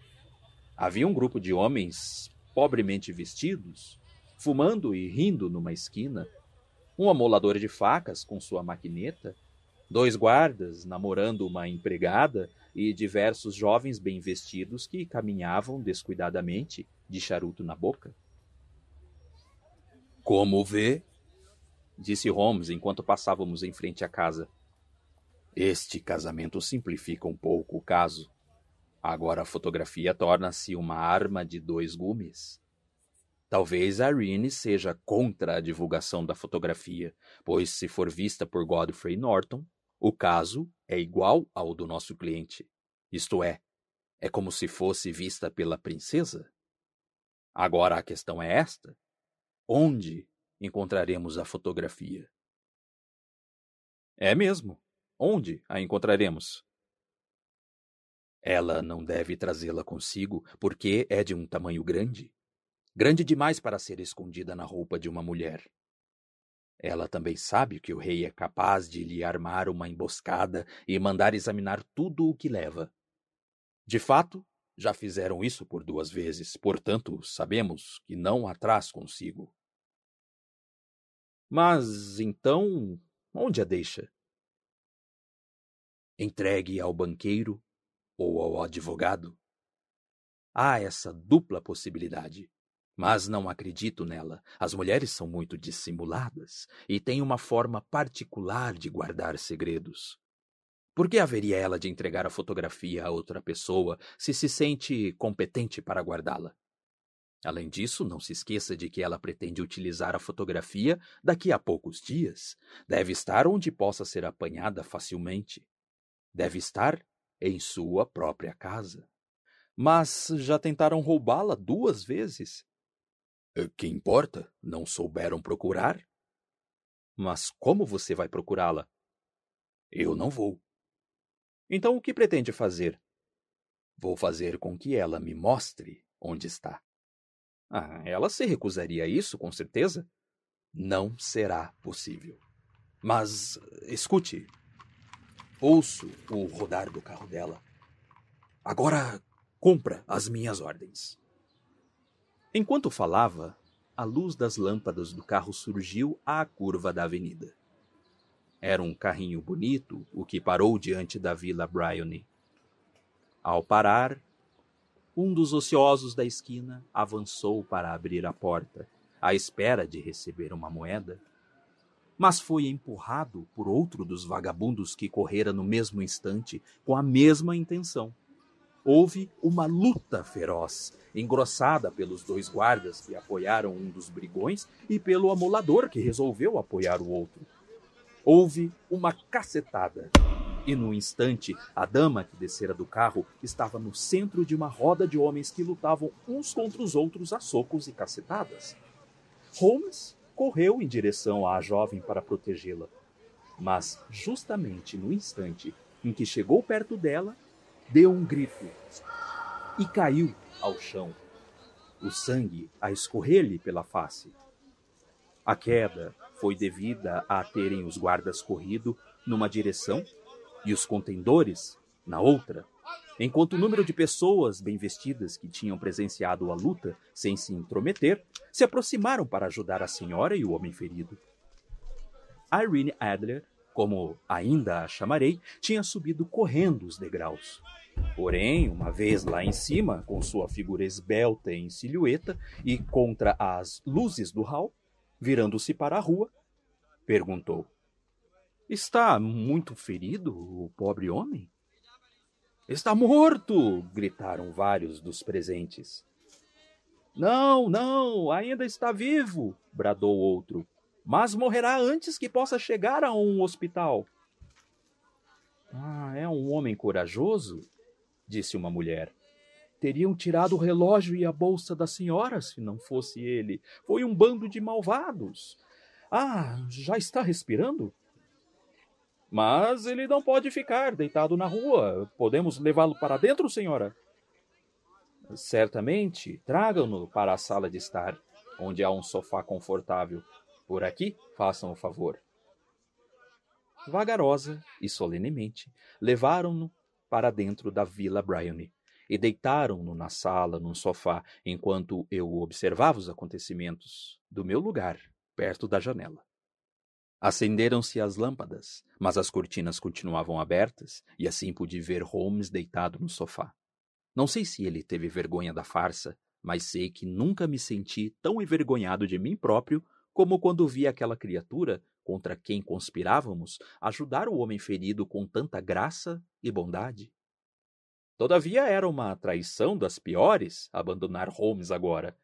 Havia um grupo de homens pobremente vestidos, fumando e rindo numa esquina, um amolador de facas com sua maquineta, dois guardas namorando uma empregada e diversos jovens bem vestidos que caminhavam descuidadamente, de charuto na boca. Como vê? disse Holmes enquanto passávamos em frente à casa. Este casamento simplifica um pouco o caso. Agora a fotografia torna-se uma arma de dois gumes. Talvez a Irene seja contra a divulgação da fotografia, pois se for vista por Godfrey Norton, o caso é igual ao do nosso cliente. Isto é, é como se fosse vista pela princesa. Agora a questão é esta: onde encontraremos a fotografia? É mesmo. Onde a encontraremos? Ela não deve trazê-la consigo porque é de um tamanho grande grande demais para ser escondida na roupa de uma mulher. Ela também sabe que o rei é capaz de lhe armar uma emboscada e mandar examinar tudo o que leva. De fato, já fizeram isso por duas vezes, portanto, sabemos que não a traz consigo. Mas então, onde a deixa? Entregue ao banqueiro ou ao advogado. Há essa dupla possibilidade. Mas não acredito nela. As mulheres são muito dissimuladas e têm uma forma particular de guardar segredos. Por que haveria ela de entregar a fotografia a outra pessoa se se sente competente para guardá-la? Além disso, não se esqueça de que ela pretende utilizar a fotografia daqui a poucos dias. Deve estar onde possa ser apanhada facilmente. Deve estar em sua própria casa. Mas já tentaram roubá-la duas vezes. Eh, que importa? Não souberam procurar? Mas como você vai procurá-la? Eu não vou. Então o que pretende fazer? Vou fazer com que ela me mostre onde está. Ah, ela se recusaria a isso, com certeza? Não será possível. Mas escute. Ouço o rodar do carro dela. Agora cumpra as minhas ordens. Enquanto falava, a luz das lâmpadas do carro surgiu à curva da avenida. Era um carrinho bonito o que parou diante da Vila Bryony. Ao parar, um dos ociosos da esquina avançou para abrir a porta, à espera de receber uma moeda. mas foi empurrado por outro dos vagabundos que correra no mesmo instante com a mesma intenção. Houve uma luta feroz, engrossada pelos dois guardas que apoiaram um dos brigões e pelo amolador que resolveu apoiar o outro. Houve uma cacetada. E no instante, a dama que descera do carro estava no centro de uma roda de homens que lutavam uns contra os outros a socos e cacetadas. Holmes correu em direção à jovem para protegê-la. Mas, justamente no instante em que chegou perto dela, deu um grito e caiu ao chão, o sangue a escorrer-lhe pela face. A queda foi devida a terem os guardas corrido numa direção e os contendores na outra, enquanto o número de pessoas bem vestidas que tinham presenciado a luta sem se intrometer se aproximaram para ajudar a senhora e o homem ferido. Irene Adler, como ainda a chamarei, tinha subido correndo os degraus. Porém, uma vez lá em cima, com sua figura esbelta em silhueta e contra as luzes do hall, virando-se para a rua, perguntou: Está muito ferido o pobre homem? Está morto! gritaram vários dos presentes. Não, não, ainda está vivo! bradou outro. Mas morrerá antes que possa chegar a um hospital. Ah, é um homem corajoso? disse uma mulher. Teriam tirado o relógio e a bolsa da senhora se não fosse ele. Foi um bando de malvados. Ah, já está respirando? Mas ele não pode ficar deitado na rua. Podemos levá-lo para dentro, senhora? Certamente, tragam-no para a sala de estar, onde há um sofá confortável. Por aqui, façam o favor. Vagarosa e solenemente, levaram-no para dentro da Vila Bryony e deitaram-no na sala, num sofá, enquanto eu observava os acontecimentos do meu lugar, perto da janela. Acenderam-se as lâmpadas, mas as cortinas continuavam abertas, e assim pude ver Holmes deitado no sofá. Não sei se ele teve vergonha da farsa, mas sei que nunca me senti tão envergonhado de mim próprio como quando vi aquela criatura contra quem conspirávamos ajudar o homem ferido com tanta graça e bondade. Todavia era uma traição das piores abandonar Holmes agora.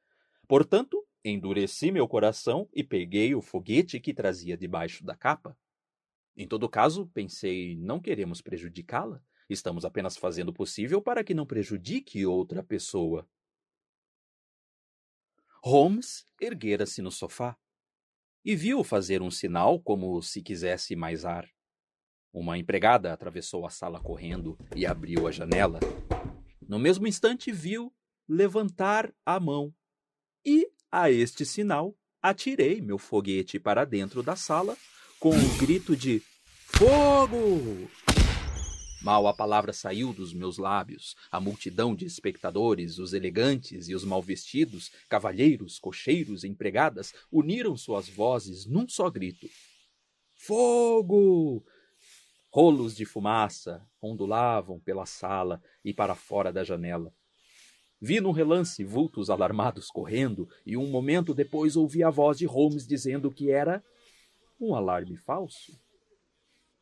Portanto, Endureci meu coração e peguei o foguete que trazia debaixo da capa. Em todo caso, pensei, não queremos prejudicá-la. Estamos apenas fazendo o possível para que não prejudique outra pessoa. Holmes erguera-se no sofá e viu fazer um sinal como se quisesse mais ar. Uma empregada atravessou a sala correndo e abriu a janela. No mesmo instante, viu levantar a mão e a este sinal, atirei meu foguete para dentro da sala com um grito de Fogo! Mal a palavra saiu dos meus lábios, a multidão de espectadores, os elegantes e os mal vestidos, cavalheiros, cocheiros, empregadas, uniram suas vozes num só grito: Fogo! Rolos de fumaça ondulavam pela sala e para fora da janela. Vi num relance vultos alarmados correndo, e um momento depois ouvi a voz de Holmes dizendo que era um alarme falso.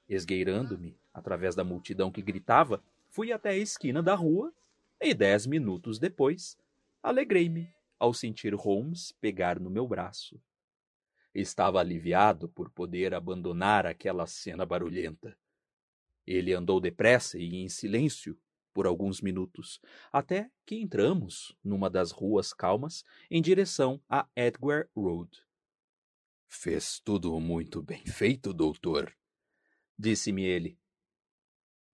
Esgueirando-me, através da multidão que gritava, fui até a esquina da rua e dez minutos depois alegrei-me ao sentir Holmes pegar no meu braço. Estava aliviado por poder abandonar aquela cena barulhenta. Ele andou depressa e em silêncio por alguns minutos, até que entramos numa das ruas calmas em direção a Edgware Road. Fez tudo muito bem feito, doutor, disse-me ele.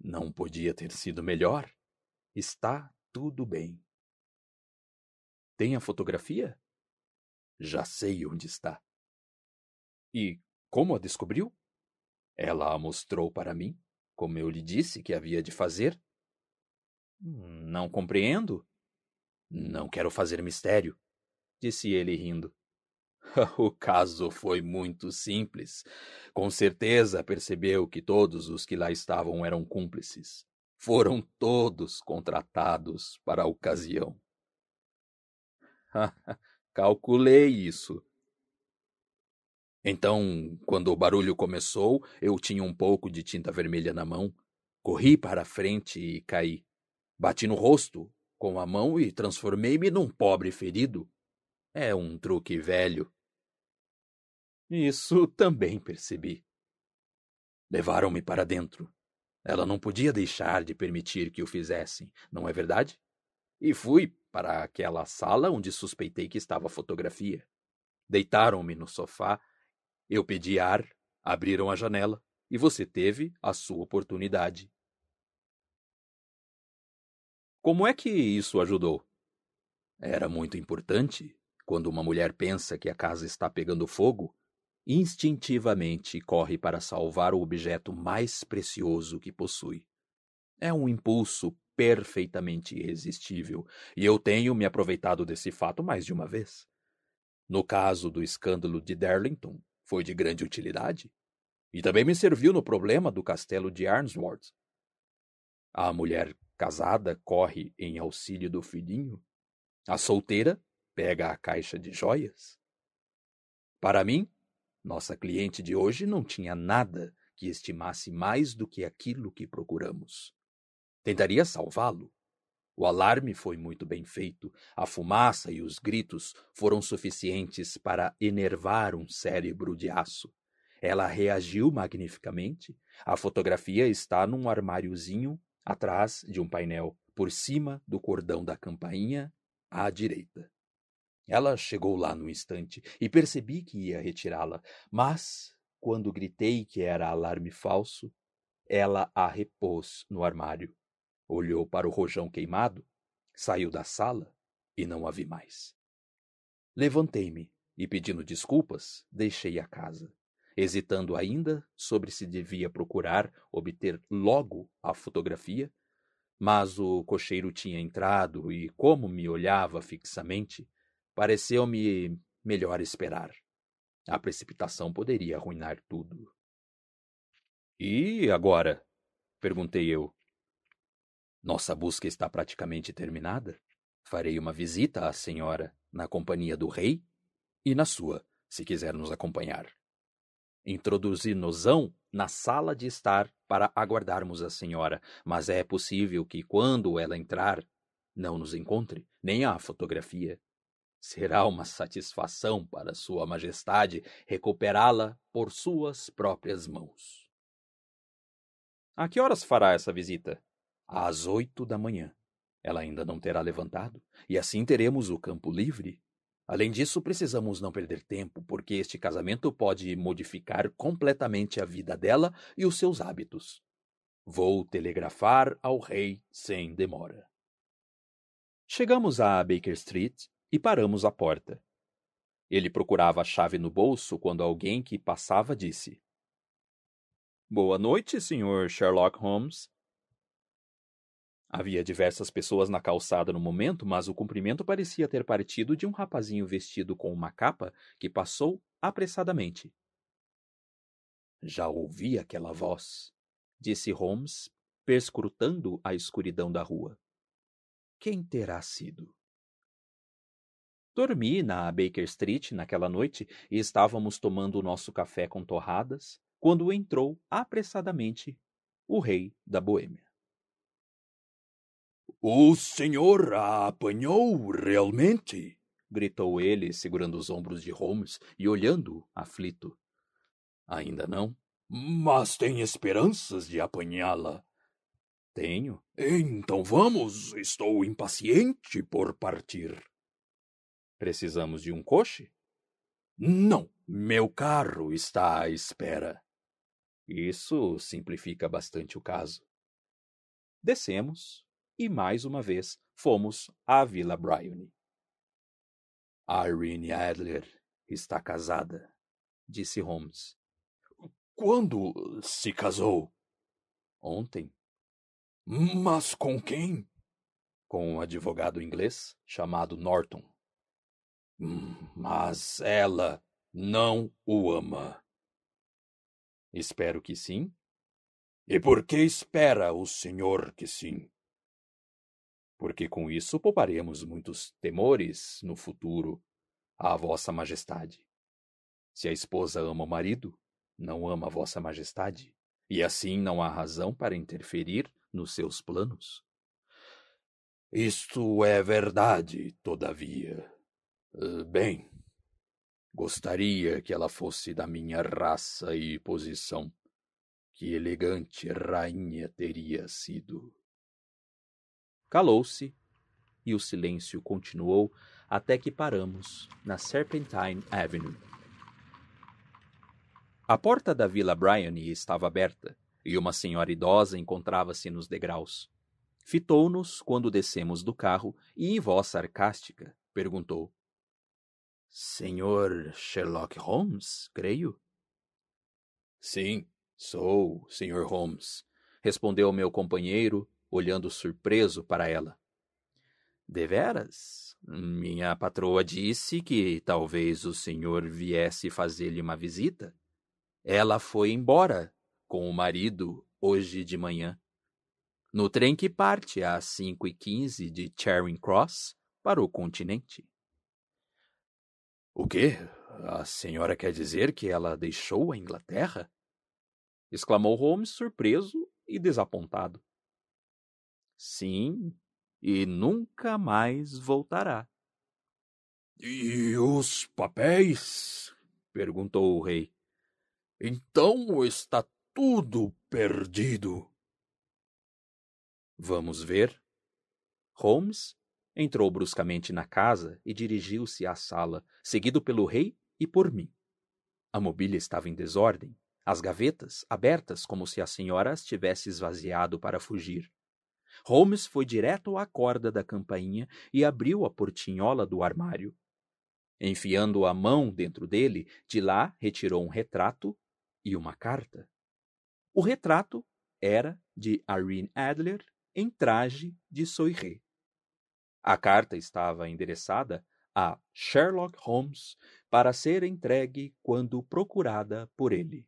Não podia ter sido melhor. Está tudo bem. Tem a fotografia? Já sei onde está. E como a descobriu? Ela a mostrou para mim, como eu lhe disse que havia de fazer. Não compreendo. Não quero fazer mistério, disse ele rindo. O caso foi muito simples. Com certeza percebeu que todos os que lá estavam eram cúmplices. Foram todos contratados para a ocasião. Calculei isso. Então, quando o barulho começou, eu tinha um pouco de tinta vermelha na mão. Corri para a frente e caí. Bati no rosto com a mão e transformei-me num pobre ferido. É um truque velho. Isso também percebi. Levaram-me para dentro. Ela não podia deixar de permitir que o fizessem, não é verdade? E fui para aquela sala onde suspeitei que estava a fotografia. Deitaram-me no sofá eu pedi ar, abriram a janela e você teve a sua oportunidade. Como é que isso ajudou? Era muito importante. Quando uma mulher pensa que a casa está pegando fogo, instintivamente corre para salvar o objeto mais precioso que possui. É um impulso perfeitamente irresistível, e eu tenho me aproveitado desse fato mais de uma vez. No caso do escândalo de Darlington, foi de grande utilidade e também me serviu no problema do castelo de Arnsworth. A mulher casada corre em auxílio do filhinho, a solteira pega a caixa de joias. Para mim, nossa cliente de hoje não tinha nada que estimasse mais do que aquilo que procuramos. Tentaria salvá-lo. O alarme foi muito bem feito, a fumaça e os gritos foram suficientes para enervar um cérebro de aço. Ela reagiu magnificamente. A fotografia está num armáriozinho atrás de um painel, por cima do cordão da campainha, à direita. Ela chegou lá no instante e percebi que ia retirá-la, mas, quando gritei que era alarme falso, ela a repôs no armário olhou para o rojão queimado, saiu da sala e não a vi mais. Levantei-me e, pedindo desculpas, deixei a casa, hesitando ainda sobre se devia procurar obter logo a fotografia, mas o cocheiro tinha entrado e, como me olhava fixamente, pareceu-me melhor esperar. A precipitação poderia arruinar tudo. E agora? perguntei eu, nossa busca está praticamente terminada. Farei uma visita à senhora na companhia do rei e na sua, se quiser nos acompanhar. Introduzi-nosão na sala de estar para aguardarmos a senhora, mas é possível que, quando ela entrar, não nos encontre, nem a fotografia. Será uma satisfação para Sua Majestade recuperá-la por suas próprias mãos. A que horas fará essa visita? às oito da manhã. Ela ainda não terá levantado, e assim teremos o campo livre. Além disso, precisamos não perder tempo, porque este casamento pode modificar completamente a vida dela e os seus hábitos. Vou telegrafar ao rei sem demora. Chegamos a Baker Street e paramos à porta. Ele procurava a chave no bolso quando alguém que passava disse: Boa noite, Sr. Sherlock Holmes. Havia diversas pessoas na calçada no momento, mas o cumprimento parecia ter partido de um rapazinho vestido com uma capa que passou apressadamente. Já ouvi aquela voz, disse Holmes, perscrutando a escuridão da rua. Quem terá sido? Dormi na Baker Street naquela noite e estávamos tomando o nosso café com torradas quando entrou apressadamente o rei da Boêmia. O senhor a apanhou realmente? gritou ele, segurando os ombros de Holmes e olhando aflito. Ainda não. Mas tem esperanças de apanhá-la. Tenho. Então vamos, estou impaciente por partir. Precisamos de um coche? Não, meu carro está à espera. Isso simplifica bastante o caso. Descemos e mais uma vez fomos à Vila Bryony. Irene Adler está casada, disse Holmes. Quando se casou? Ontem. Mas com quem? Com um advogado inglês chamado Norton. Mas ela não o ama. Espero que sim. E por que espera o senhor que sim? porque com isso pouparemos muitos temores no futuro à Vossa Majestade. Se a esposa ama o marido, não ama Vossa Majestade, e assim não há razão para interferir nos seus planos. Isto é verdade, todavia. Eh, bem, gostaria que ela fosse da minha raça e posição. Que elegante rainha teria sido. Calou-se e o silêncio continuou até que paramos na Serpentine Avenue. A porta da Vila Bryony estava aberta e uma senhora idosa encontrava-se nos degraus. Fitou-nos quando descemos do carro e, em voz sarcástica, perguntou: Senhor Sherlock Holmes, creio? Sim, sou, Senhor Holmes, respondeu meu companheiro, olhando surpreso para ela. Deveras? Minha patroa disse que talvez o senhor viesse fazer-lhe uma visita. Ela foi embora com o marido hoje de manhã no trem que parte às 5 e 15 de Charing Cross para o continente. O quê? A senhora quer dizer que ela deixou a Inglaterra? exclamou Holmes surpreso e desapontado. Sim, e nunca mais voltará. E os papéis? perguntou o rei. Então está tudo perdido. Vamos ver. Holmes entrou bruscamente na casa e dirigiu-se à sala, seguido pelo rei e por mim. A mobília estava em desordem, as gavetas abertas como se a senhora as tivesse esvaziado para fugir. Holmes foi direto à corda da campainha e abriu a portinhola do armário. Enfiando a mão dentro dele, de lá retirou um retrato e uma carta. O retrato era de Irene Adler em traje de soirée. A carta estava endereçada a Sherlock Holmes para ser entregue quando procurada por ele.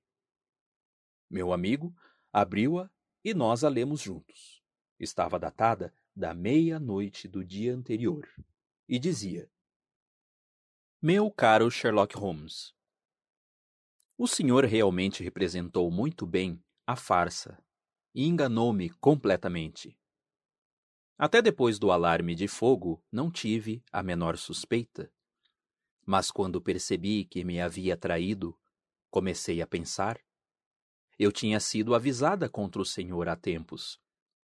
Meu amigo abriu-a e nós a lemos juntos. Estava datada da meia-noite do dia anterior e dizia: Meu caro Sherlock Holmes, o senhor realmente representou muito bem a farsa e enganou-me completamente. Até depois do alarme de fogo, não tive a menor suspeita. Mas quando percebi que me havia traído, comecei a pensar. Eu tinha sido avisada contra o senhor há tempos,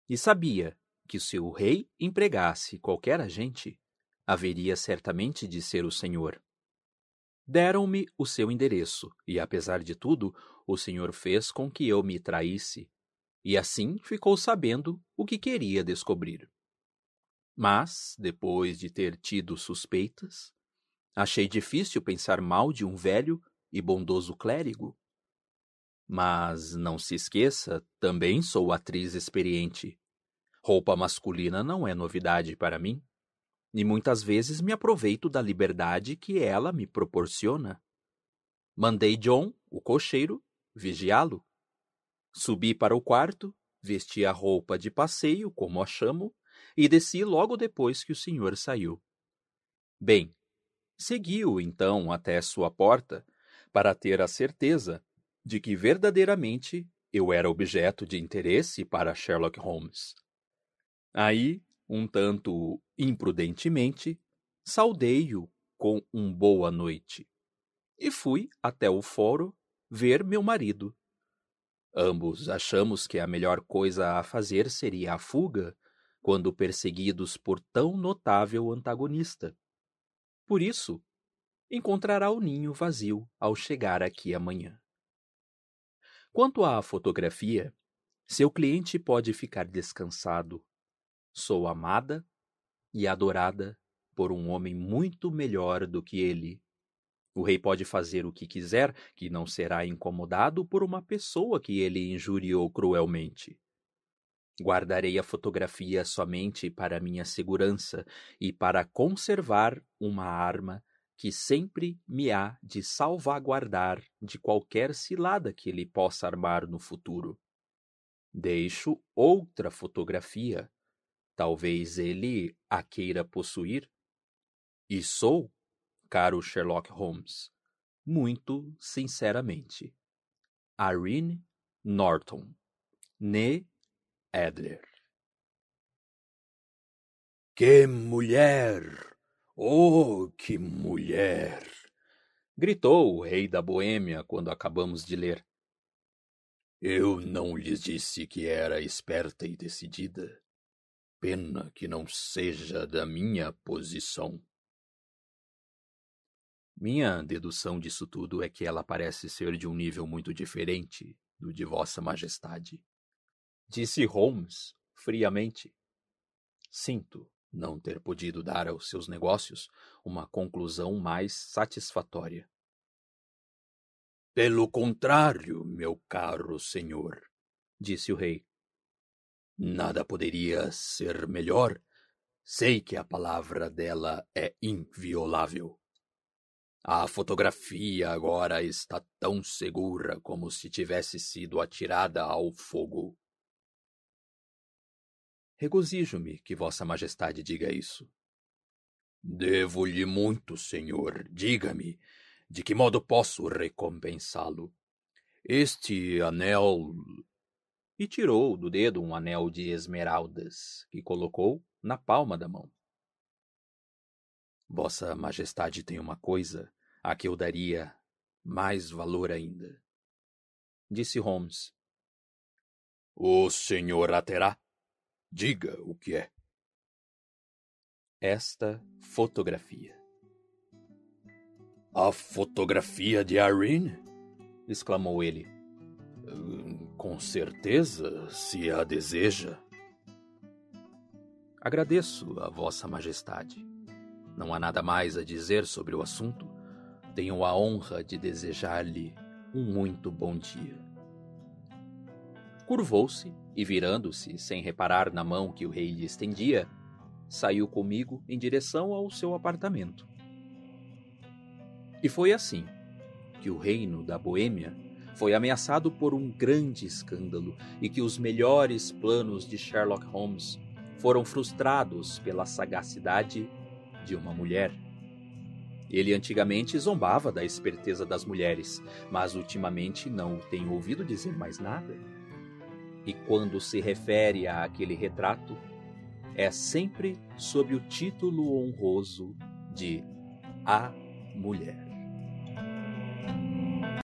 e sabia que se o rei empregasse qualquer agente, haveria certamente de ser o senhor. Deram-me o seu endereço, e apesar de tudo, o senhor fez com que eu me traísse e assim ficou sabendo o que queria descobrir. Mas, depois de ter tido suspeitas, achei difícil pensar mal de um velho e bondoso clérigo. Mas não se esqueça, também sou atriz experiente. Roupa masculina não é novidade para mim, e muitas vezes me aproveito da liberdade que ela me proporciona. Mandei John, o cocheiro, vigiá-lo Subi para o quarto, vesti a roupa de passeio, como a chamo, e desci logo depois que o senhor saiu. Bem, segui-o então até sua porta, para ter a certeza de que verdadeiramente eu era objeto de interesse para Sherlock Holmes. Aí, um tanto imprudentemente, saudei-o com um boa noite e fui até o foro ver meu marido. Ambos achamos que a melhor coisa a fazer seria a fuga, quando perseguidos por tão notável antagonista. Por isso, encontrará o ninho vazio ao chegar aqui amanhã. Quanto à fotografia, seu cliente pode ficar descansado. Sou amada e adorada por um homem muito melhor do que ele. O rei pode fazer o que quiser, que não será incomodado por uma pessoa que ele injuriou cruelmente. Guardarei a fotografia somente para minha segurança e para conservar uma arma que sempre me há de salvaguardar de qualquer cilada que ele possa armar no futuro. Deixo outra fotografia. Talvez ele a queira possuir. E sou caro Sherlock Holmes, muito sinceramente. Irene Norton, ne Adler. Que mulher! Oh, que mulher! gritou o rei da Boêmia quando acabamos de ler. Eu não lhes disse que era esperta e decidida. Pena que não seja da minha posição. Minha dedução disso tudo é que ela parece ser de um nível muito diferente do de Vossa Majestade. Disse Holmes friamente. Sinto não ter podido dar aos seus negócios uma conclusão mais satisfatória. Pelo contrário, meu caro senhor, disse o rei. Nada poderia ser melhor. Sei que a palavra dela é inviolável. A fotografia agora está tão segura como se tivesse sido atirada ao fogo. Regozijo-me que Vossa Majestade diga isso. Devo-lhe muito, senhor. Diga-me, de que modo posso recompensá-lo? Este anel. E tirou do dedo um anel de esmeraldas, que colocou na palma da mão. Vossa Majestade tem uma coisa a que eu daria mais valor ainda. Disse Holmes. O senhor a terá? Diga o que é. Esta fotografia. A fotografia de Irene? exclamou ele. Com certeza, se a deseja. Agradeço a Vossa Majestade. Não há nada mais a dizer sobre o assunto. Tenho a honra de desejar-lhe um muito bom dia. Curvou-se e, virando-se, sem reparar na mão que o rei lhe estendia, saiu comigo em direção ao seu apartamento. E foi assim que o reino da Boêmia foi ameaçado por um grande escândalo e que os melhores planos de Sherlock Holmes foram frustrados pela sagacidade de uma mulher. Ele antigamente zombava da esperteza das mulheres, mas ultimamente não tenho ouvido dizer mais nada. E quando se refere a aquele retrato, é sempre sob o título honroso de A Mulher.